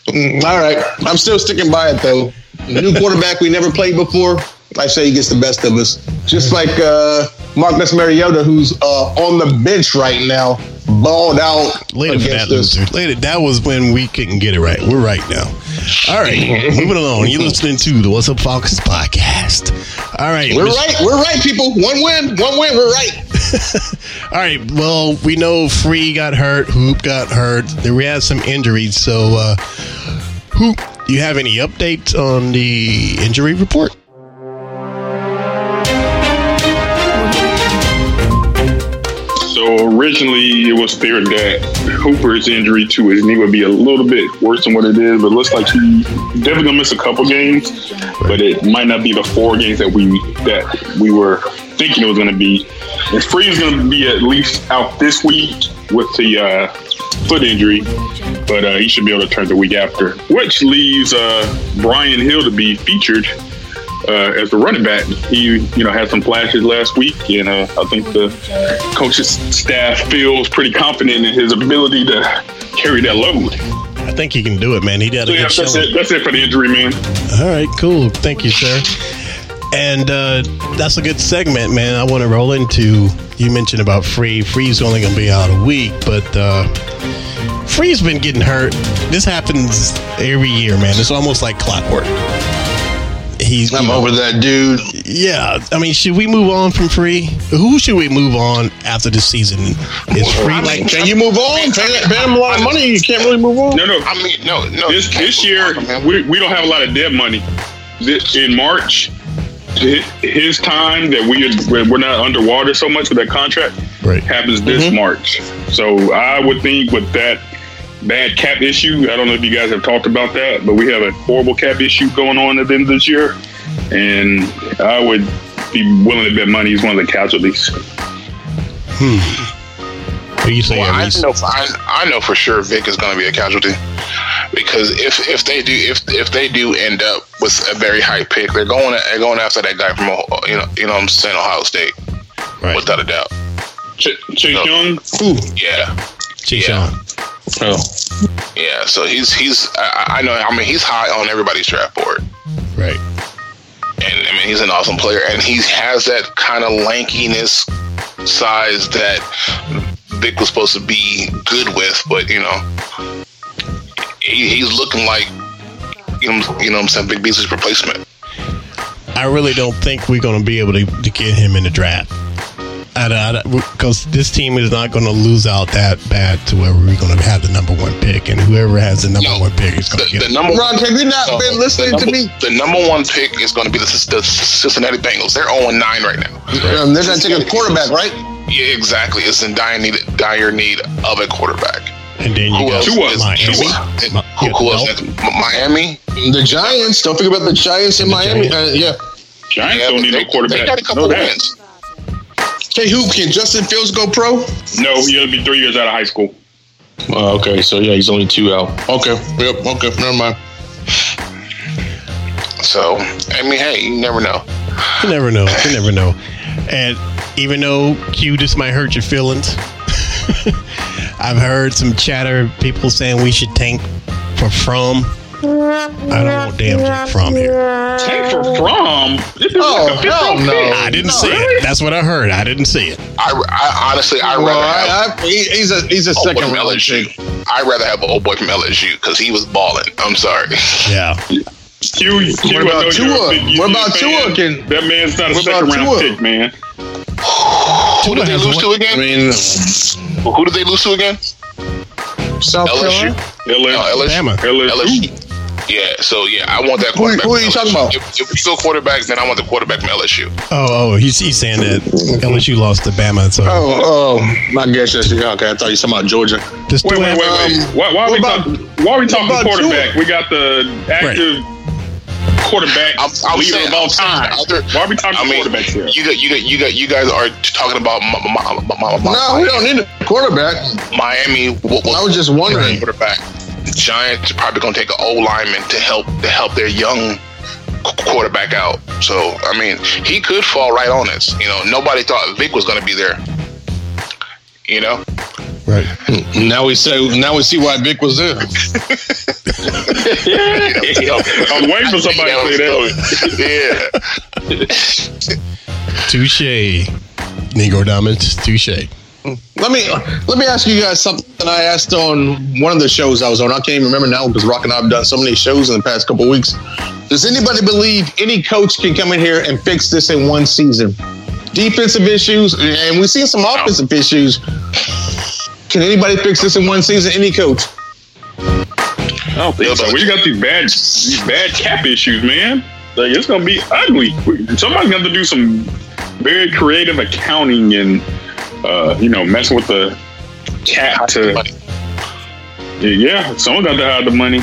Mm, All right, I'm still sticking by it though. New quarterback we never played before. I say he gets the best of us. Just like uh, Marcus Mariota, who's uh, on the bench right now, balled out Later for that, against us. loser. Later, that was when we couldn't get it right. We're right now. All right, moving along. You're listening to the What's Up Falcons podcast. All right, We're Mr. right. We're right, people. One win. One win. We're right. All right. Well, we know Free got hurt, Hoop got hurt. We had some injuries. So, uh, Hoop, do you have any updates on the injury report? So originally, it was feared that Hooper's injury to his knee would be a little bit worse than what it is, but it looks like he definitely gonna miss a couple games. But it might not be the four games that we that we were thinking it was gonna be. And is gonna be at least out this week with the uh, foot injury, but uh, he should be able to turn the week after, which leaves uh, Brian Hill to be featured uh, as the running back. He, you know, had some flashes last week, and uh, I think the coach's staff feels pretty confident in his ability to carry that load. I think he can do it, man. He did a So yeah, good that's showing. it. That's it for the injury, man. All right, cool. Thank you, sir. And uh, that's a good segment, man. I want to roll into. You mentioned about Free. Free's only going to be out a week, but uh, Free's been getting hurt. This happens every year, man. It's almost like clockwork. He's. I'm you know, over that dude. Yeah, I mean, should we move on from Free? Who should we move on after this season? Is Free like? Can you move on? Pay, pay him a lot of money. You can't really move on. No, no. I mean, no, no. This this year on, we, we don't have a lot of dead money. This, in March, his time that we are, we're not underwater so much with that contract Right. happens this Mm-hmm. March. So I would think with that bad cap issue, I don't know if you guys have talked about that, but we have a horrible cap issue going on at the end of this year, and I would be willing to bet money he's one of the casualties. Hmm. What do you say, Well, I know, I, I know for sure Vic is going to be a casualty because if if they do if if they do end up with a very high pick, they're going they're going after that guy from Ohio- you know you know I'm saying Ohio State Right. without a doubt. Ch- Chase Young. Yeah. Chase Yeah. Young. Oh, Yeah, so he's he's I, I know I mean he's high on everybody's draft board, Right. and I mean he's an awesome player, and he has that kind of lankiness, size that Vic was supposed to be good with, but you know he, he's looking like you know you know I'm saying Vic Beasley's replacement. I really don't think we're going to be able to, to get him in the draft. Because this team is not going to lose out that bad to where we're going to have the number one pick, and whoever has the number No. one pick is going to get the it. number Ron, have you not no, been listening the to me? The number one pick is going to be the, the Cincinnati Bengals. They're 0 9 right now. Um, they're going to take a quarterback, right? Yeah, exactly. It's in dire need, dire need of a quarterback. And then you Who got else? Tua. Miami. Tua. Mi- Who, who else? no. next? M- Miami. The Giants. Don't forget about the Giants in The Miami. Giants. Uh, yeah. Giants Yeah, don't need they, no quarterback. they got a couple Know that. wins. Hey, who can Justin Fields go pro? No, he'll be three years out of high school. Oh, okay, so yeah, he's only two out. Okay. Yep. Okay. Never mind. So I mean, hey, you never know. You never know. You never know. And even though Q, this might hurt your feelings, I've heard some chatter, people saying we should tank for Fromm. I don't want damn Jake Fromm here. Tank for Fromm. This is Oh, like a oh, hell no. pick. I didn't No, see really? it. That's what I heard. I didn't see it. I, I honestly, I Well, rather have. I, I, he, he's a he's a second from round LSU. I'd rather have an old boy from LSU because he was balling. I'm sorry. Yeah. Q, Q, What I about know you're a Tua? big UGA What about. Tua? Can- that man's not a second round Tua? pick, man. Who did they lose to again? I mean, Who did they lose to again? South LSU. Carolina. LSU. No, LSU. Bama. LSU. LSU. Yeah, so yeah, I want that quarterback. who are you talking about? If, if we go quarterback, then I want the quarterback from LSU. Oh, oh, he's, he's saying that LSU lost to Bama. So Oh, oh, my guess is okay. I thought you were talking about Georgia. does Wait, wait, wait, wait. Um, why, why, are we about- talk, why are we talking about quarterback? Tua? We got the active quarterback I'm, I'm leader saying, of all saying time. other- why are we talking I mean, quarterbacks here? you got, you got, you got, you guys are talking about my, my, my, my, No, we don't need a quarterback. Miami. What, I was just wondering. quarterback. The Giants are probably going to take an old lineman to help to help their young quarterback out. So I mean, he could fall right on this. You know, nobody thought Vic was going to be there. You know, right. Now we say. Now we see why Vic was there. yeah. I was waiting for somebody to say that. Yeah. Touche. Negro Diamonds. Touche. Let me let me ask you guys something that I asked on one of the shows I was on. I can't even remember now because Rock and I have done so many shows in the past couple weeks. Does anybody believe any coach can come in here and fix this in one season? Defensive issues, and we've seen some offensive issues. Can anybody fix this in one season? Any coach? I don't think so. We got these bad, these bad cap issues, man. Like it's gonna be ugly. Somebody's gonna have to do some very creative accounting and uh, you know messing with the cap to. Yeah, someone's got to have the money.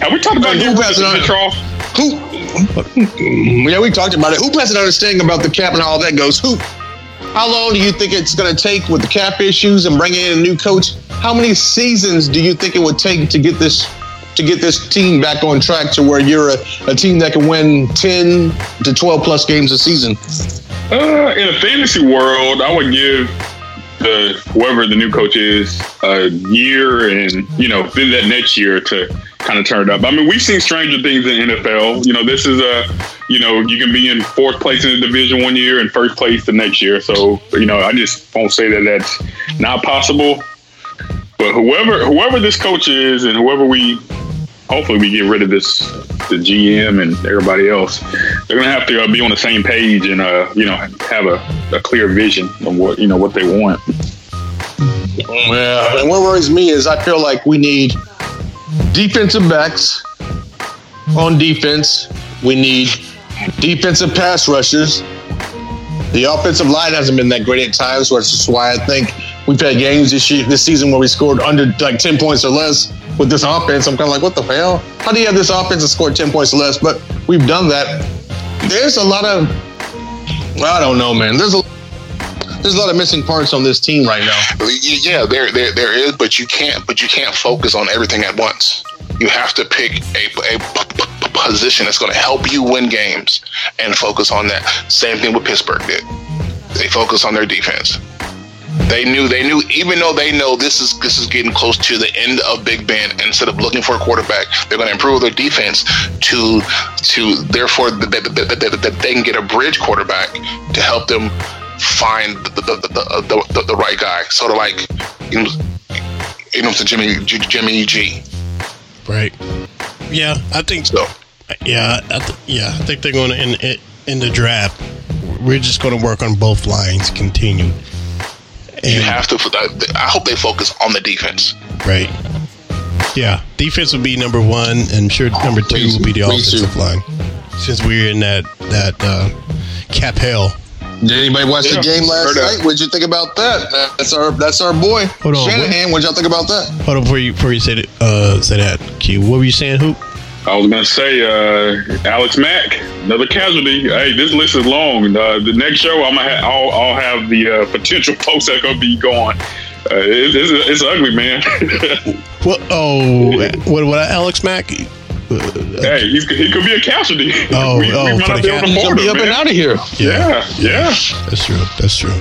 Have we talked about Who getting rid has it on- Petrov? Who? Yeah, we talked about it. Who has an understanding about the cap and how all that goes? Who? How long do you think it's going to take with the cap issues and bringing in a new coach? How many seasons do you think it would take to get this to get this team back on track to where you're a, a team that can win ten to twelve plus games a season? Uh, in a fantasy world, I would give the whoever the new coach is a year, and you know, then that next year to kind of turn it up. I mean, we've seen stranger things in NFL. You know, this is a, you know, you can be in fourth place in the division one year and first place the next year. So, you know, I just won't say that that's not possible. But whoever whoever this coach is, and whoever we hopefully we get rid of this the GM and everybody else. They're gonna have to uh, be on the same page and uh, you know have a, a clear vision of what you know what they want. Yeah, and what worries me is I feel like we need defensive backs on defense. We need defensive pass rushers. The offensive line hasn't been that great at times, which is why I think we've had games this year, this season where we scored under like ten points or less with this offense. I'm kind of like, what the hell? How do you have this offense and score ten points or less? But we've done that. There's a lot of, I don't know, man. There's a there's a lot of missing parts on this team right now. Yeah, there, there, there is, but you can't, but you can't focus on everything at once. You have to pick a, position that's going to help you win games and focus on that. Same thing with Pittsburgh did. They focus on their defense. They knew they knew even though they know this is this is getting close to the end of Big Ben. Instead of looking for a quarterback, they're going to improve their defense to to therefore that they, they, they, they can get a bridge quarterback to help them find the the, the, the, the, right guy. Sort of like you know, you know, to Jimmy Jimmy G. Right. Yeah, I think so. Yeah, I th- yeah, I think they're going to in in the draft. We're just going to work on both lines. Continue. You have to. I hope they focus on the defense. Right. Yeah, defense would be number one, and I'm sure number two will be the offensive line. Since we're in that that uh, cap hell. Did anybody watch the game last night? What'd you think about that? That's our that's our boy Hold on, Shanahan. What'd y'all think about that? Hold on before you before you say that. Uh, say that. Q. What were you saying, Hoop? I was gonna say uh, Alex Mack, another casualty. Hey, this list is long. Uh, the next show, I'm gonna ha- I'll, I'll have the uh, potential folks that are gonna be gone. Uh, it, it's, it's ugly, man. What? Oh, what? What? Alex Mack? hey, he's, he could be a casualty. Oh, we, oh, we might not the be able to casualty. afford Be him, up and out of here. Yeah, yeah. That's true. That's true.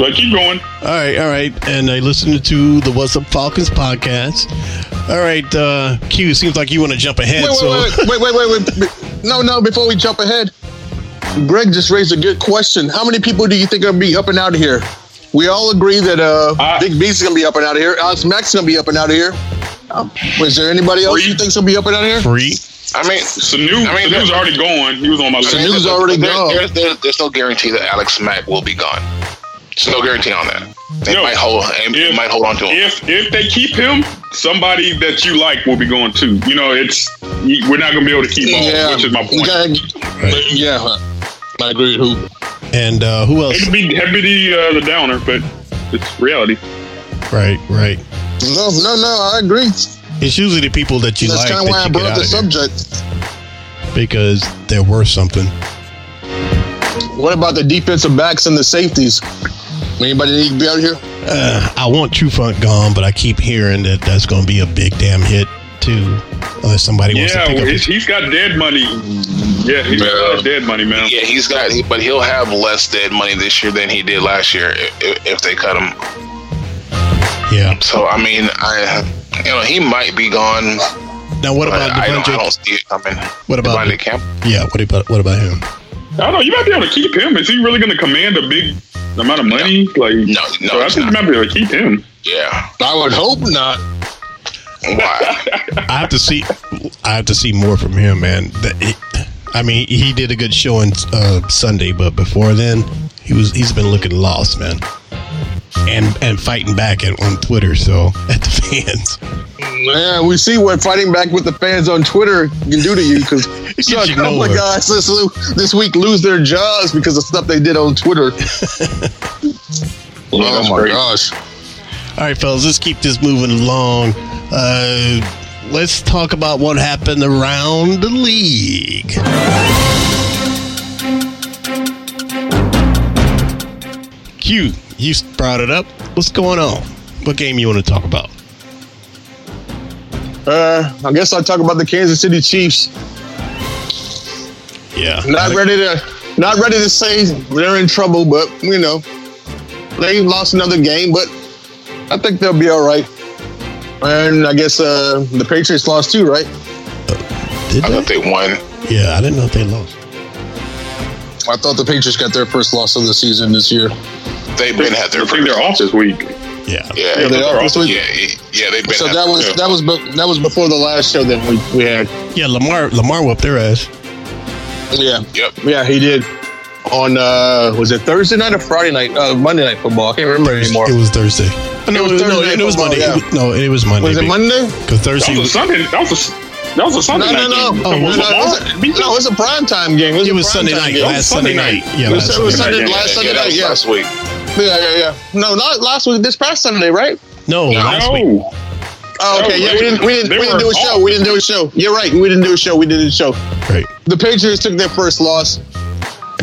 But keep going. All right, all right. And I listened to the What's Up Falcons podcast. All right, uh, Q. Seems like you want to jump ahead. Wait, so wait, wait, wait, wait, wait, wait. No, no. Before we jump ahead, Greg just raised a good question. How many people do you think are gonna be up and out of here? We all agree that uh, Big B's gonna be up and out of here. Alex Mack's gonna be up and out of here. Um, is there anybody else you think's gonna be up and out of here? free. I mean, Sanu, I mean, Sanu's already gone. He was on my list. Sanu's already there- gone. There's, there's, there's no guarantee that Alex Mack will be gone. There's no guarantee on that. They No. might hold. They If- might hold on to him. If if they keep him, somebody that you like will be going too. You know, it's we're not gonna be able to keep all, Yeah, which is my point. Okay. Yeah, I agree with who. And uh, who else? Hate to be, hate to be the, uh, the downer, but it's reality. Right, right. No, no, no. I agree. It's usually the people that you That's like kind of why I that you brought get up out the of here subject. because they're worth something. What about the defensive backs and the safeties? Anybody need to be out here? Uh, I want Trufant gone, but I keep hearing that that's going to be a big damn hit too, unless somebody wants to pick well, up. he's, he's got dead money. Yeah, he's got a lot of dead money, man. Yeah, he's got, but he'll have less dead money this year than he did last year if, if they cut him. Yeah. So I mean, I, you know, he might be gone. Now, what about I don't, I don't see it coming. What about Devontae Camp? Yeah. What about what about him? I don't know. You might be able to keep him. Is he really going to command a big amount of money? Like, No, no, so I he's think you not. might be able to keep him. Yeah. I would hope not. Why? I have to see. I have to see more from him, man. That it, I mean, he did a good show on uh, Sunday, but before then, he was he's been looking lost, man, and and fighting back at, on Twitter. So at the fans, Yeah, we see what fighting back with the fans on Twitter can do to you because It saw a gets you couple of guys this, this week lose their jobs because of stuff they did on Twitter. oh my gosh. all right, fellas, let's keep this moving along. Uh, let's talk about what happened around the league. Q, you brought it up. What's going on? What game you want to talk about? Uh, I guess I'll talk about the Kansas City Chiefs. Yeah, Not ready to not ready to say they're in trouble, but you know they lost another game, but I think they'll be all right. And I guess uh, the Patriots lost too, right? Did I thought they won. Yeah, I didn't know if they lost. I thought the Patriots got their first loss of the season this year. They've been had their I think they're off this week. Yeah, Yeah, Yeah, they are. yeah, This week- yeah, yeah, they've been. So had- that was yeah. that was be- that was before the last show that we, we had. yeah. Lamar Lamar whooped their ass. Yeah, Yep. yeah, he did. On uh, was it Thursday night or Friday night? Uh, Monday night football. I can't remember anymore. It was Thursday. No, It was no, Thursday it was football, Monday. yeah. It was- no, it was Monday. Was it Monday? Because Thursday That was a was, Sunday. That was a, that was a Sunday No, no, night no. game. Oh, no, no, it was a, no, it was a prime time game. It was, it was Sunday night. game. Last Sunday Sunday night. night. Yeah, It was- last it was Sunday Sunday- night. last Sunday night, yeah. last week. Yeah, yeah, yeah. No, not last week. This past Sunday, right? No, last week. Oh, okay. Yeah, we didn't. We didn't. We didn't do a show. off. We didn't do a show. You're right. We didn't do a show. We did a show. Right. The Patriots took their first loss,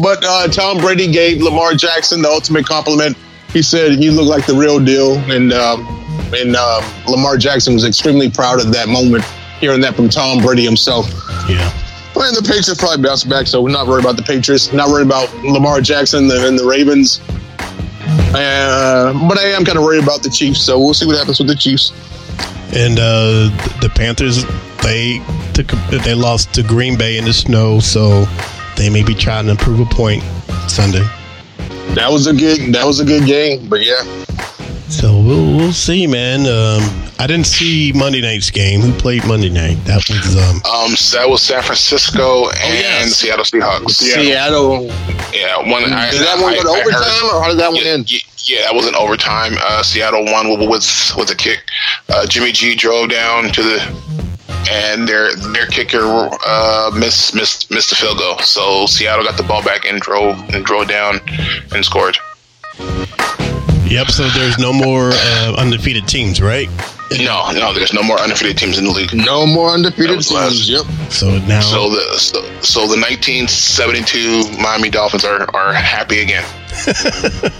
but uh, Tom Brady gave Lamar Jackson the ultimate compliment. He said, "You look like the real deal," and um, and um, Lamar Jackson was extremely proud of that moment, hearing that from Tom Brady himself. Yeah. And the Patriots probably bounced back, so we're not worried about the Patriots. Not worried about Lamar Jackson and the, and the Ravens. Uh, but I am kind of worried about the Chiefs, so we'll see what happens with the Chiefs. And uh, the Panthers, they took they lost to Green Bay in the snow, so they may be trying to improve a point Sunday. That was a good that was a good game, but yeah. So we'll we'll see, man. Um, I didn't see Monday night's game. Who played Monday night? That was um. Um, so that was San Francisco and Seattle Seahawks. Seattle. Yeah, one. I, Did that one go to I- I heard- overtime, or how did that one yeah, end? Yeah, yeah, that was an overtime. Uh, Seattle won with with, with a kick. Uh, Jimmy G drove down to the, and their their kicker uh, missed missed missed the field goal. So Seattle got the ball back and drove and drove down and scored. Yep. So there's no more uh, undefeated teams, right? No, no, there's no more undefeated teams in the league. No more undefeated That was last. teams. Yep. So now, So the so, so the 1972 Miami Dolphins are are happy again.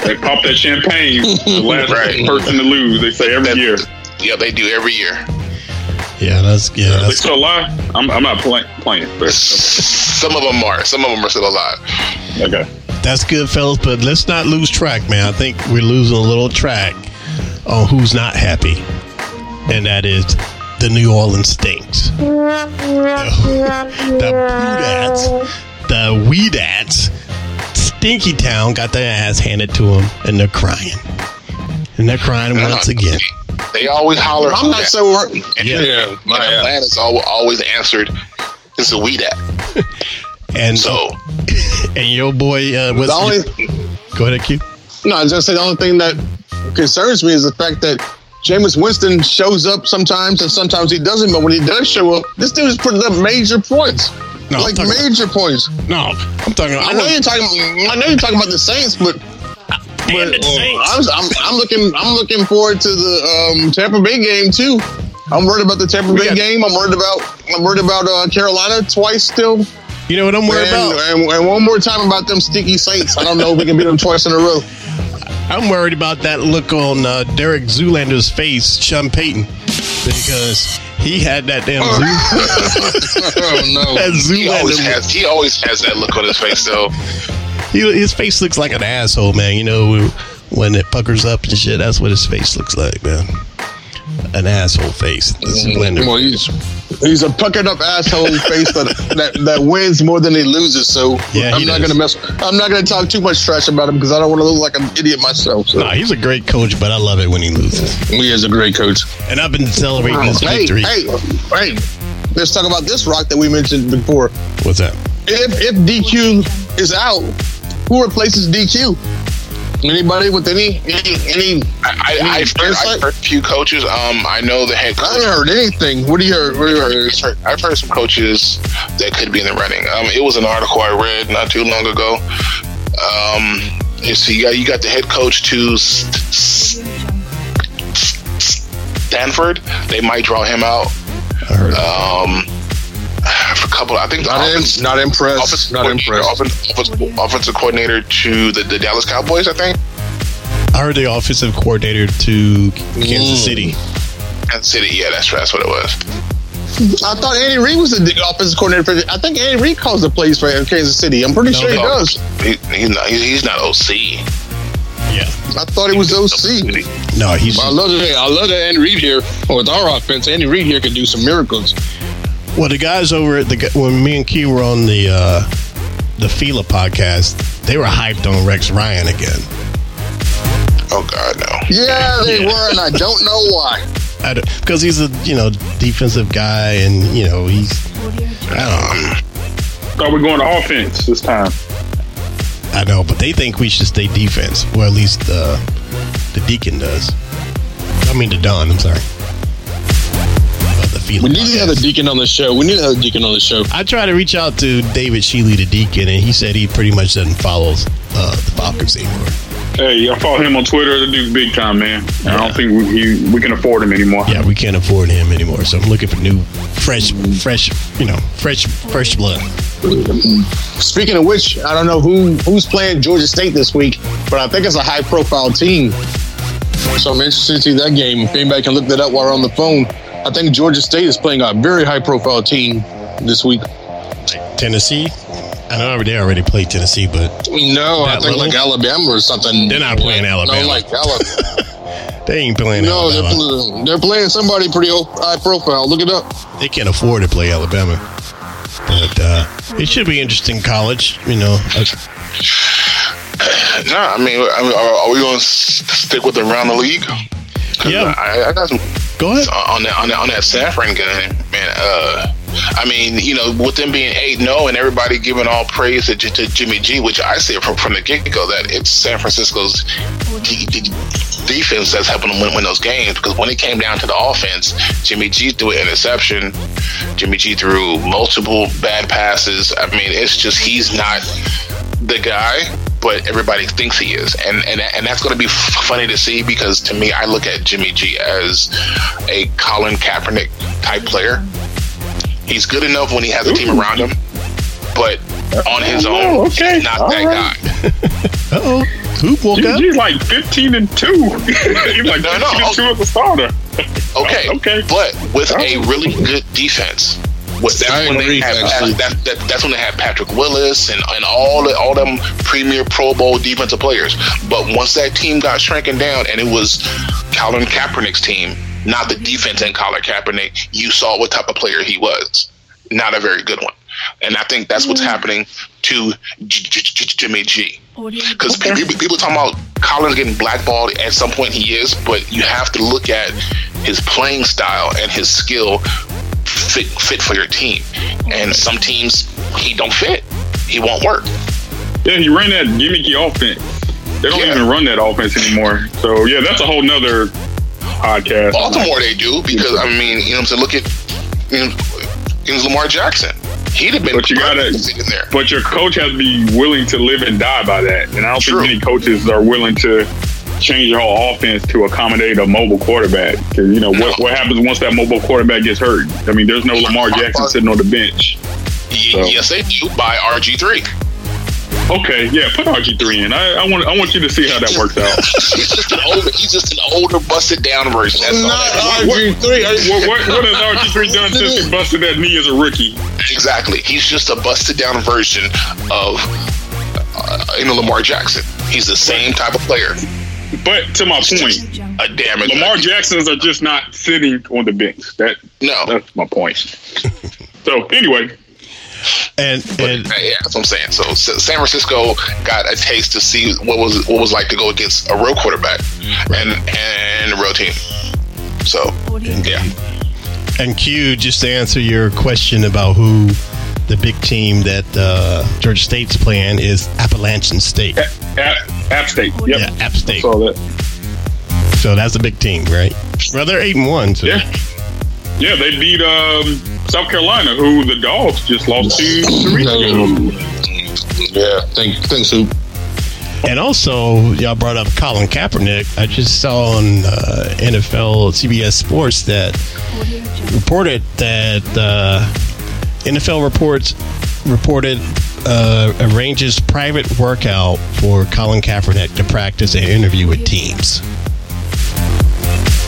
They pop that champagne. The last Right. person to lose. They say every year. Yeah, they do every year. yeah, that's yeah, They that's still alive? I'm, I'm not play, playing. But Some of them are. Some of them are still alive. okay. That's good, fellas. But let's not lose track, man. I think we're losing a little track on who's not happy, and that is the New Orleans Stinks. The, the Boodats, the Weedats, Stinky Town got their ass handed to them, and they're crying. And they're crying once again. They always holler. I'm not so worried. And, Yeah. and Atlanta's always answered. It's a weed at. And So and your boy uh, was The only go ahead, Q. no, I was gonna say the only thing that concerns me is the fact that Jameis Winston shows up sometimes and sometimes he doesn't. But when he does show up, this dude is putting up major points, No, like major points. No, I'm talking. I I know was, you're talking. I know you're talking about the Saints, but. But the Saints. I was, I'm, I'm looking. I'm looking forward to the um, Tampa Bay game too. I'm worried about the Tampa Bay got- game. I'm worried about. I'm worried about uh, Carolina twice still. You know what I'm worried And, about? and, and one more time about them sticky Saints. I don't know if we can beat them twice in a row. I'm worried about that look on uh, Derek Zoolander's face, Sean Payton, because he had that damn Zoo, oh no! that he always has. He always has that look on his face. Though. He, his face looks like an asshole, man. You know when it puckers up and shit. That's what his face looks like, man. An asshole face. The mm-hmm. Zoolander. Well, he's he's a puckered up asshole face that, that that wins more than he loses. So Yeah, I'm not does. gonna mess. I'm not gonna talk too much trash about him because I don't want to look like an idiot myself. So Nah, he's a great coach, but I love it when he loses. he is a great coach. And I've been celebrating his Hey, victory. hey, hey! Let's talk about this rock that we mentioned before. What's that? If if DQ is out, who replaces DQ? Anybody with any any? any I, I, I've, heard, I've heard a few coaches. Um, I know the head I haven't heard anything. What do you heard? What do you heard? I've heard, I've heard some coaches that could be in the running. Um, it was an article I read not too long ago. Um, you see, you got, you got the head coach to Stanford. They might draw him out. I heard Um, for a couple, I think the Not, offense, in, not impressed. offensive Not coordinator- impressed. offensive- offensive- offensive coordinator to the, the Dallas Cowboys. I think. I heard the offensive coordinator to Kansas Mm. City. Kansas City. Yeah, that's that's what it was. I thought Andy Reid was the offensive coordinator for. I think Andy Reid calls the plays for Kansas City. I'm pretty No, sure he does. He, he's not. he- He's not OC. Yeah. I thought it was OC. No, he's I love that. I love that Andy Reid here with our offense. Andy Reid here can do some miracles. Well, the guys over at the when me and Key were on the uh, the Fila podcast, they were hyped on Rex Ryan again. Oh God, no. Yeah, they were, and I don't know why. Because he's a you know defensive guy, and you know he's I don't know. Thought we're going to offense this time. I know, but they think we should stay defense, or at least uh, the Deacon does. I mean, the Don. I'm sorry. The Fila We need to have a deacon on the show. We need to have a deacon on the show. I tried to reach out to David Shealy, the Deacon, and he said he pretty much doesn't follow uh, the Falcons anymore. Hey, I follow him on Twitter. The dude's big time, man. I don't think we, he, we can afford him anymore. Yeah, we can't afford him anymore, so I'm looking for new, fresh, fresh, you know, fresh, fresh blood. Speaking of which, I don't know who who's playing Georgia State this week, but I think it's a high profile team. So I'm interested to see that game. If anybody can look that up while we're on the phone, I think Georgia State is playing a very high profile team this week. Tennessee. I know they already played Tennessee, but No, I That think like? Alabama or something. They're not playing Alabama. No, like Alabama. they ain't playing no, they're, pl- they're playing somebody pretty high profile. Look it up. They can't afford to play Alabama. But uh, it should be interesting college, you know. No, I mean, I mean, are, are we going to stick with around the league? Yeah. I, I got some Go ahead. on that on that on that Sanford game, man. Uh, I mean, you know, with them being eight 0 and everybody giving all praise to, to Jimmy G, which I see from from the get go that it's San Francisco's d- d- defense that's helping them win, win those games. Because when it came down to the offense, Jimmy G threw an interception. Jimmy G threw multiple bad passes. I mean, it's just he's not the guy, but everybody thinks he is, and and and that's going to be f- funny to see because to me, I look at Jimmy G as a Colin Kaepernick type player. He's good enough when he has a team around him, but on his Oh, own, okay. he's not All that right. guy. Uh oh. Hoop woke up. He's like 15 and 2. He's like 15 No, no, and 2 as a starter. Okay, okay. but with a really good defense. With, that's I when they agree, had actually. that, that, that's when they had Patrick Willis and, and all the, all them premier Pro Bowl defensive players. But once that team got shrinking down and it was Colin Kaepernick's team, not the defense and Colin Kaepernick, you saw what type of player he was. Not a very good one. And I think that's what's mm. happening to J- J- J- Jimmy G. Oh, because people, people talking about Collins getting blackballed at some point he is, but you have to look at his playing style and his skill fit fit for your team. And some teams he don't fit. He won't work. Yeah, he ran that gimmicky offense. They don't Yeah. even run that offense anymore. So, yeah, that's a whole nother podcast. Baltimore they do because I mean, you know what I'm saying, look at you know, you know, Lamar Jackson. He'd have been But you gotta- perfect sitting there. But your coach has to be willing to live and die by that. And I don't True. think many coaches are willing to change your whole offense to accommodate a mobile quarterback. Because, you know, what, what happens once that mobile quarterback gets hurt? I mean, there's no Lamar Jackson sitting on the bench. So- Yes, they do by RG3. Okay, yeah, put RG3 in. I, I want I want you to see how that works out. He's just an older, he's just an older, busted down version. That is. Not RG3. what, what, what has RG3 done since he busted that knee as a rookie? Exactly. He's just a busted down version of uh, you know Lamar Jackson. He's the same type of player. But to my point, A damn it. Lamar Jacksons are just not sitting on the bench. That No. that's my point. So anyway, And and Yeah, that's what I'm saying. So San Francisco got a taste to see what was what was like to go against a real quarterback mm-hmm. and and a real team. So yeah, and Q, just to answer your question about who the big team that uh, Georgia State's playing is Appalachian State. App, App State. Yep. Yeah, App State. Saw that. So that's a big team, right? Well, they're eight and one. So. Yeah. Yeah, they beat um, South Carolina, who the Dogs just lost to two weeks ago. Yeah, thank, thanks, Hoop. And also, y'all brought up Colin Kaepernick. I just saw on uh, NFL CBS Sports that reported that uh, NFL reports reported uh, arranges private workout for Colin Kaepernick to practice and interview with teams.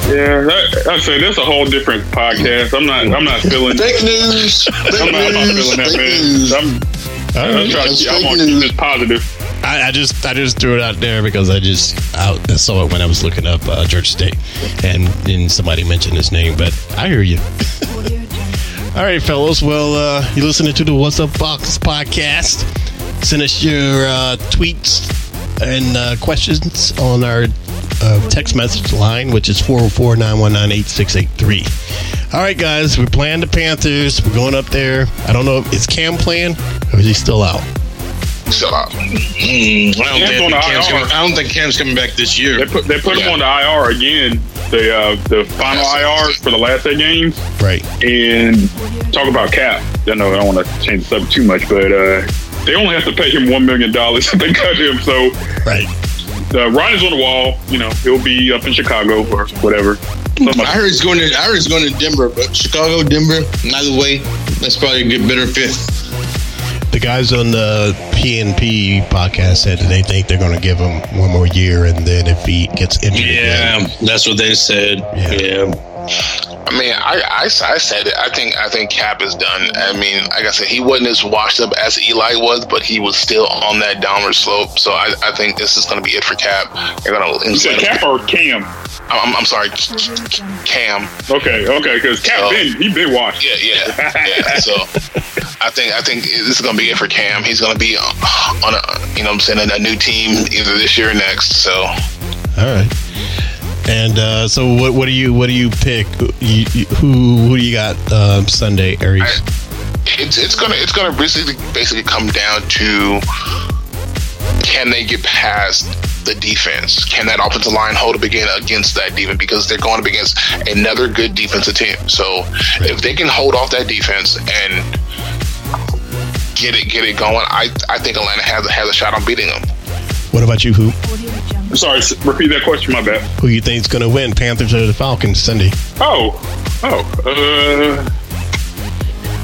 Yeah, that, I say that's a whole different podcast. I'm not. I'm not feeling. Fake news. Fake I'm not, I'm not feeling that, Fake man. news. I'm, I'm trying to. Keep- I'm fake keep this positive. I, I just I just threw it out there because I just I, I saw it when I was looking up uh, Georgia State, and then somebody mentioned his name. But I hear you. All right, fellas. Well, uh, you listening to the What's Up Box podcast? Send us your uh, tweets and uh, questions on our uh, text message line, which is 404 919 8683. All right, guys, we're playing the Panthers. We're going up there. I don't know if is Cam playing or is he still out? shut up. Mm, I, don't Cam's think Cam's coming, I don't think Cam's coming back this year. They put they put him on the IR again. The uh, the final IR for the last eight games. Right. And talk about cap. I know I don't want to change the subject too much, but uh, they only have to pay him one million dollars if they cut him. So Right. the writing's on the wall. You know, he'll be up in Chicago or whatever. Something I heard he's going to. I heard he's going to Denver, but Chicago, Denver. Either way, that's probably a good better fit. The guys on the PNP podcast said that they think they're going to give him one more year, and then if he gets injured, again, that's what they said. Yeah. Yeah. I mean, I, I, I said it. I think I think Cap is done. I mean, like I said, he wasn't as washed up as Eli was, but he was still on that downward slope. So I, I think this is going to be it for Cap. They're going to You said Cap or Cam? I'm, I'm sorry, Cam. Okay, okay, because Cam So- been he been washed. Yeah, yeah, yeah. So I think I think this is going to be it for Cam. He's going to be on a you know what I'm saying a new team either this year or next. So All right. And uh, so, what what do you what do you pick? You, you, who who do you got um, Sunday, Aries? it's it's gonna it's gonna basically basically come down to can they get past the defense? Can that offensive line hold up again against that defense? Because they're going up against another good defensive team. So if they can hold off that defense and get it get it going, I I think Atlanta has has a shot on beating them. What about you? Who I'm sorry, repeat that question. My bad. who you think is going to win? Panthers or the Falcons Sunday? Oh, oh, uh,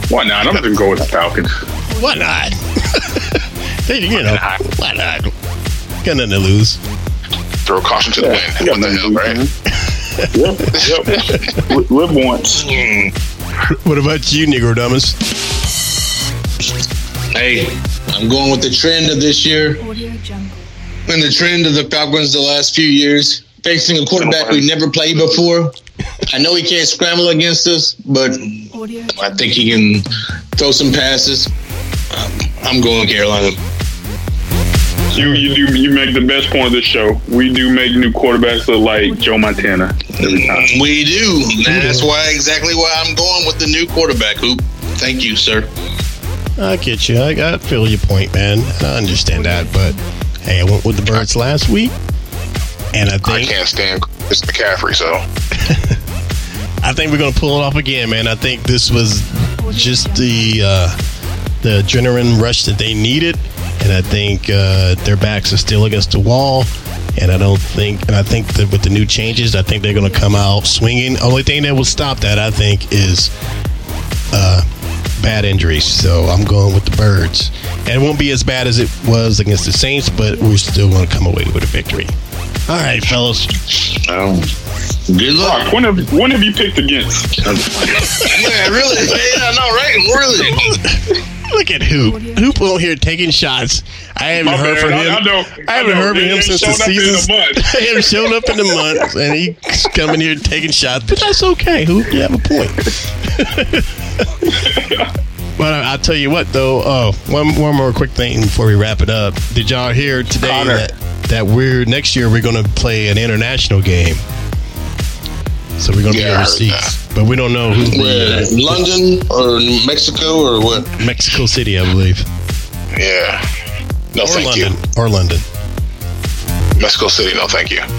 why not? I'm gonna go with the Falcons. Why not? They- you know, why not? Got nothing to lose. Throw caution to the wind. What the hell, right? Yep, yep. Live once. What about you, Negrodamus? Hey, I'm going with the trend of this year and the trend of the Falcons the last few years. Facing a quarterback we never played before. I know he can't scramble against us, but I think he can throw some passes. Um, I'm going Carolina. You you do you make the best point of the show. We do make new quarterbacks look like Joe Montana every time. We do. And that's why exactly why I'm going with the new quarterback hoop. Thank you, sir. I get you. I, I feel your point, man. I understand that, but hey, I went with the Birds last week, and I I can't stand Chris McCaffrey, so I think we're gonna pull it off again, man. I think this was just the uh, the adrenaline rush that they needed, and I think uh, their backs are still against the wall. And I don't think, and I think that with the new changes, I think they're going to come out swinging. Only thing that will stop that, I think, is uh, bad injuries. So I'm going with the Birds, and it won't be as bad as it was against the Saints, but we're still going to come away with a victory. All right, fellas. Um, good luck. Rock, when have when have you picked against? Yeah, really? Yeah, I know, right? Really? Look at Hoop. Hoop on here taking shots. I haven't My heard bad. from I- him. I know. I haven't I know. heard from him since the shown up in season. month. He haven't shown up in a month, and he's coming here taking shots. But that's okay, Hoop. You have a point. but I, I'll tell you what, though. Oh, one one more quick thing before we wrap it up. Did y'all hear today Connor. that that we're next year we're going to play an international game? So we're going to Yeah, be overseas, but we don't know who Where? the London or Mexico or what? Mexico City, I believe, yeah. No, or thank London, you. or London. Mexico City, no, thank you.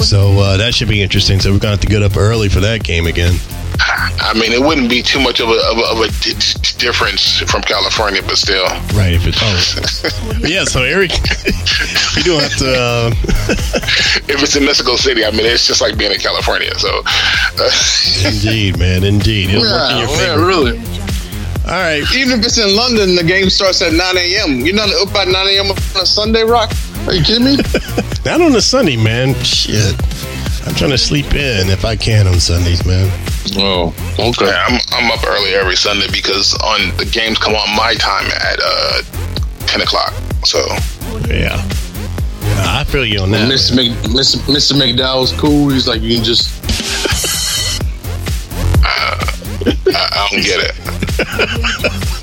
So uh, that should be interesting. So we're going to have to get up early for that game again. I mean, it wouldn't be too much of a, of a, of a d- d- difference from California, but still. Right. If it's oh. Yeah. So Eric, we don't have to. Uh, If it's in Mexico City, I mean, it's just like being in California. So, uh, indeed, man. Indeed, it'll work in your yeah, really. All right. Even if it's in London, the game starts at 9 a.m. You're not up by 9 a.m. on a Sunday, Rock? Are you kidding me? Not on a Sunday, man. Shit. I'm trying to sleep in if I can on Sundays, man. Oh, okay. yeah, I'm, I'm up early every Sunday because on the games come on my time at uh, 10 o'clock. So, Yeah. I feel you on that. Mr. Mc, Mr. Mr. McDowell's cool. He's like, you can just. I, I don't get it.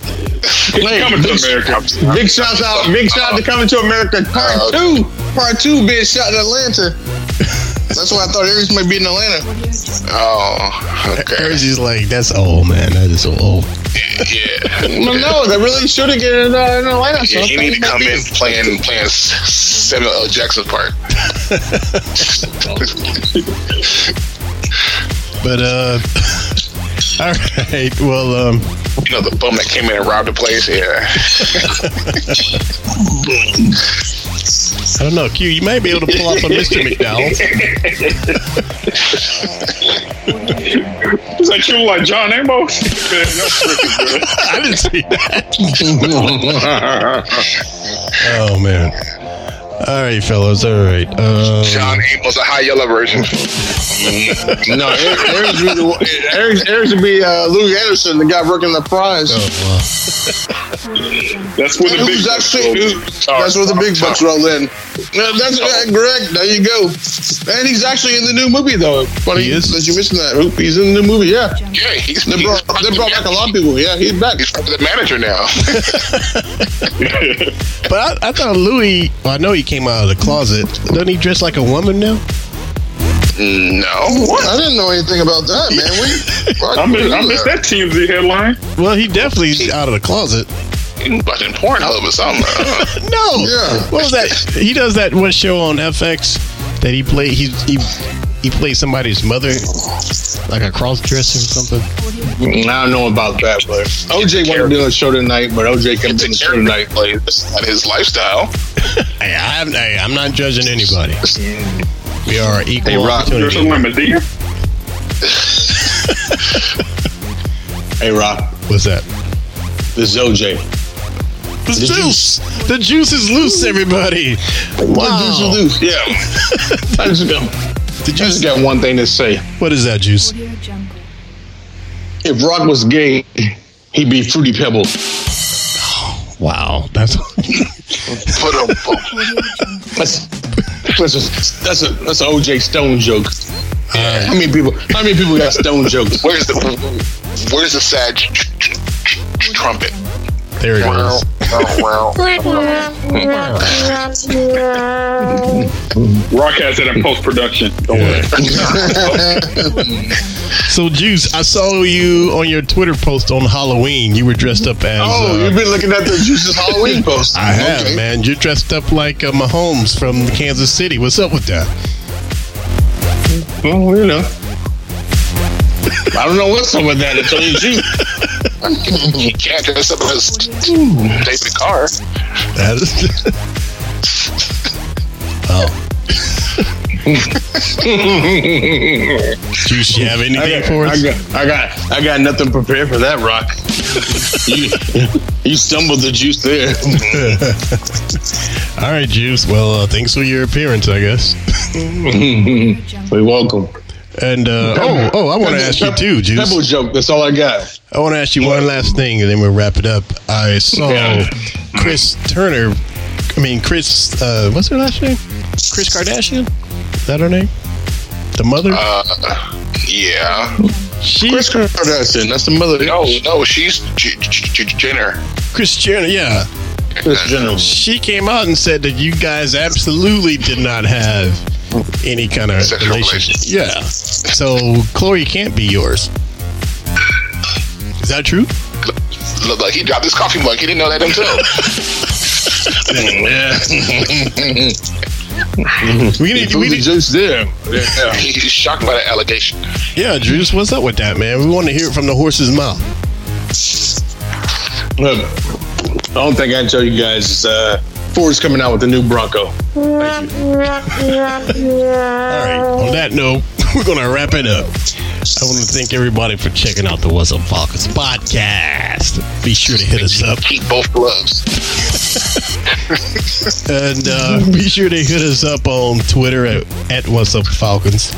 Hey, Coming to big, America. big shout out, big shout out to coming to America. Part Uh, two, part two being shot in Atlanta. That's why I thought Aries might be in Atlanta. Oh, okay. is like that's old, man. That is so old. Yeah. No, no, they really should have get in, uh, in Atlanta. So Yeah, I he think need to come in playing playing S- Samuel L. Jackson's part. But uh, all right. Well, um, You know, the bum that came in and robbed the place. Yeah. I don't know. Q, you might be able to pull off a Mr. McDowell. It's like you like John Amos. Man, that's freaking good. I didn't see that. Oh man. All right, fellas. All right. Um, John Amos, a high yellow version. no, Eric, Eric's be the Eric's, Eric's be uh, Louie Anderson, the guy working the prize. That's where the big who's bucks actually, roll. who- that's where the big bucks roll in. That's uh, correct. There you go. And he's actually in the new movie, though. Funny He is? that you mentioned that. He's in the new movie. Yeah, Yeah, he's, they he's brought, they brought back a lot of people. Yeah, he's back. He's the manager now. but I, I thought Louie. Well, I know he came out of the closet. Doesn't he dress like a woman now? no. I didn't know anything about that, man. We, I missed, I missed that TMZ headline. Well, he definitely is out of the closet. Watching Pornhub or something. No. Yeah. What was that? He does that one show on FX that he played. He he he played somebody's mother, like a cross dresser or something. Mm, I don't know about that, but OJ wanted to do a show tonight, but OJ couldn't do a show tonight. It's not his lifestyle. Hey, I have, hey, I'm not judging anybody. We are equal Hey, Rock, There's opportunity. some women, Madea. Hey, Rock, What's that? this is OJ. The juice. The juice is loose, everybody. Wow. Juice is loose. Yeah. I just got, I just got one thing to say. What is that juice? If Rock was gay, he'd be Fruity Pebble. Wow, that's Put a, That's that's a, that's a that's an OJ Stone joke. How many people? How many people got Stone jokes? where's the where's the sad tr- tr- tr- trumpet? There it Well, is. oh, well. Rock has it in post production. Don't worry. So, Juice, I saw you on your Twitter post on Halloween. You were dressed up as. Oh, uh, you've been looking at the Juice's Halloween post. I have, Okay. man. You're dressed up like uh, Mahomes from Kansas City. What's up with that? Well, you know. I don't know what's up with that. It's only you. You can't dress up as David Carr. That is. oh. Juice, you have I anything got, for I us? got, I got, I got nothing prepared for that, Rock. you, you stumbled the juice there. All right, Juice. Well, uh, thanks for your appearance, I guess. Audio You're welcome. And uh, oh, oh, I want to ask you too, Juice. Pebble joke. That's all I got. I want to ask you one last thing, and then we'll wrap it up. I saw Yeah. Chris Turner. I mean, Chris. Uh, what's her last name? Kris Kardashian. Is that her name? The mother. Uh, yeah. she. Kris Kardashian. That's the mother. No, no, she's J- J- J- Jenner. Kris Jenner. Yeah. Kris Jenner. She came out and said that you guys absolutely did not have any kind of Sexual relationship. Yeah. So Khloe can't be yours. Is that true? Look like he dropped his coffee mug. He didn't know that himself. We need. Who's We need. juice there? Yeah. He's shocked by that allegation. Yeah, Juice. What's up with that, man? We want to hear it from the horse's mouth. Look, I don't think I can tell you guys. Uh, Ford's coming out with the new Bronco. All right. On that note, we're gonna wrap it up. I want to thank everybody for checking out the What's Up Falcons podcast. Be sure to hit us up Keep both gloves. and uh, be sure to hit us up on Twitter at, at What's Up Falcons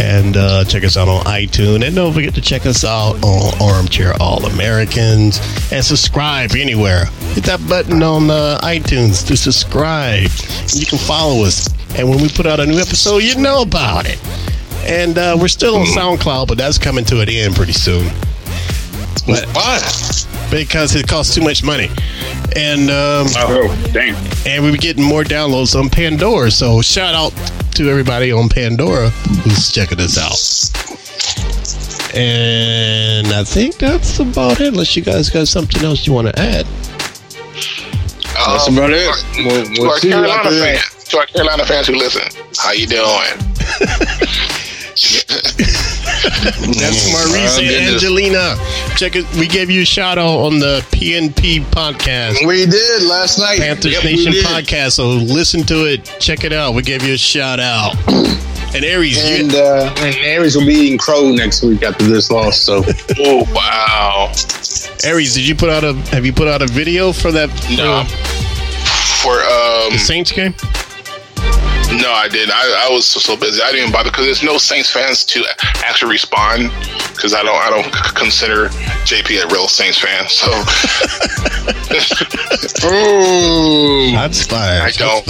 and uh, check us out on iTunes. And don't forget to check us out on Armchair All Americans and subscribe anywhere. Hit that button on uh, iTunes to subscribe. And you can follow us. And when we put out a new episode, you know about it. And uh, we're still on SoundCloud, but that's coming to an end pretty soon. But Why? Because it costs too much money. And um, Oh, damn. and we're getting more downloads on Pandora. So shout out to everybody on Pandora who's checking us out. And I think that's about it. Unless you guys got something else you want to add. That's Um, about it. to We'll, our- we'll to our see you Carolina after that. fans, to our Carolina fans who listen, how you doing? That's Maurice Oh, and. Angelina. Check it. We gave you a shout out on the PNP podcast. We did last night. Panthers Yep, Nation podcast. So listen to it. Check it out. We gave you a shout out. And Aries, you, And uh, and Aries will be eating crow next week after this loss. So Oh wow! Aries, did you put out a? Have you put out a video for that No. for For um, the Saints game? No, I didn't. I, I was so, so busy. I didn't even bother because there's no Saints fans to actually respond because I don't I don't c- consider JP a real Saints fan. So Oh, That's fine. I don't.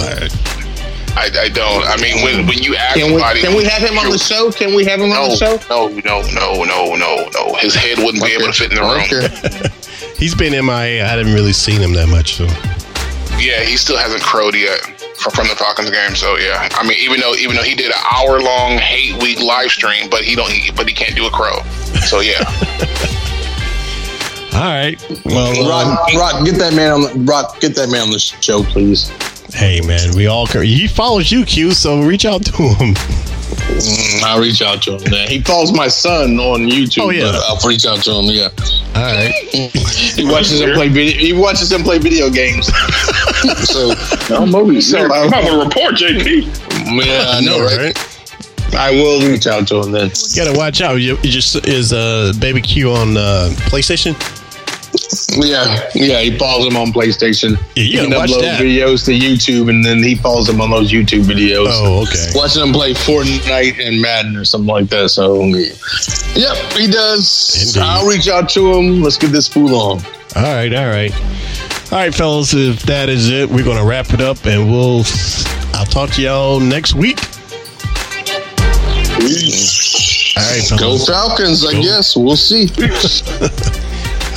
I, I don't. I mean, when when you ask Can we somebody, can we have him on the show? Can we have him on the show? no, no, no, no, no, no. His head wouldn't be able to fit in the room. Okay. He's been in MIA. I haven't really seen him that much, so. Yeah, he still hasn't crowed yet from, from the Falcons game. So yeah, I mean, even though even though he did an hour long hate week live stream, but he don't, he, but he can't do a crow. So yeah, All right. Well, um, Rock, Rock, get that man on the Rock, get that man on the show, please. hey, man, we all. He follows you, Q, so reach out to him. Mm, I'll reach out to him. Man. He follows my son on YouTube. Oh, yeah. but I'll reach out to him. Yeah, All right. he watches him play video. He watches him play video games. so No movies. So, I'm uh, about to report JP. yeah, I know, right? I will reach out to him then. You gotta watch out. You, you just is uh, Baby Q on uh, PlayStation. Yeah, yeah. He follows him on PlayStation. Yeah, you he can watch upload that. videos to YouTube, and then he follows him on those YouTube videos. Oh, okay. Watching him play Fortnite and Madden or something like that. So, yep, he does. Indeed. I'll reach out to him. Let's get this fool on. All right, all right, all right, fellas. If that is it, we're gonna wrap it up, and we'll. I'll talk to y'all next week. All right, fellas. Go Falcons, I Go. guess. We'll see.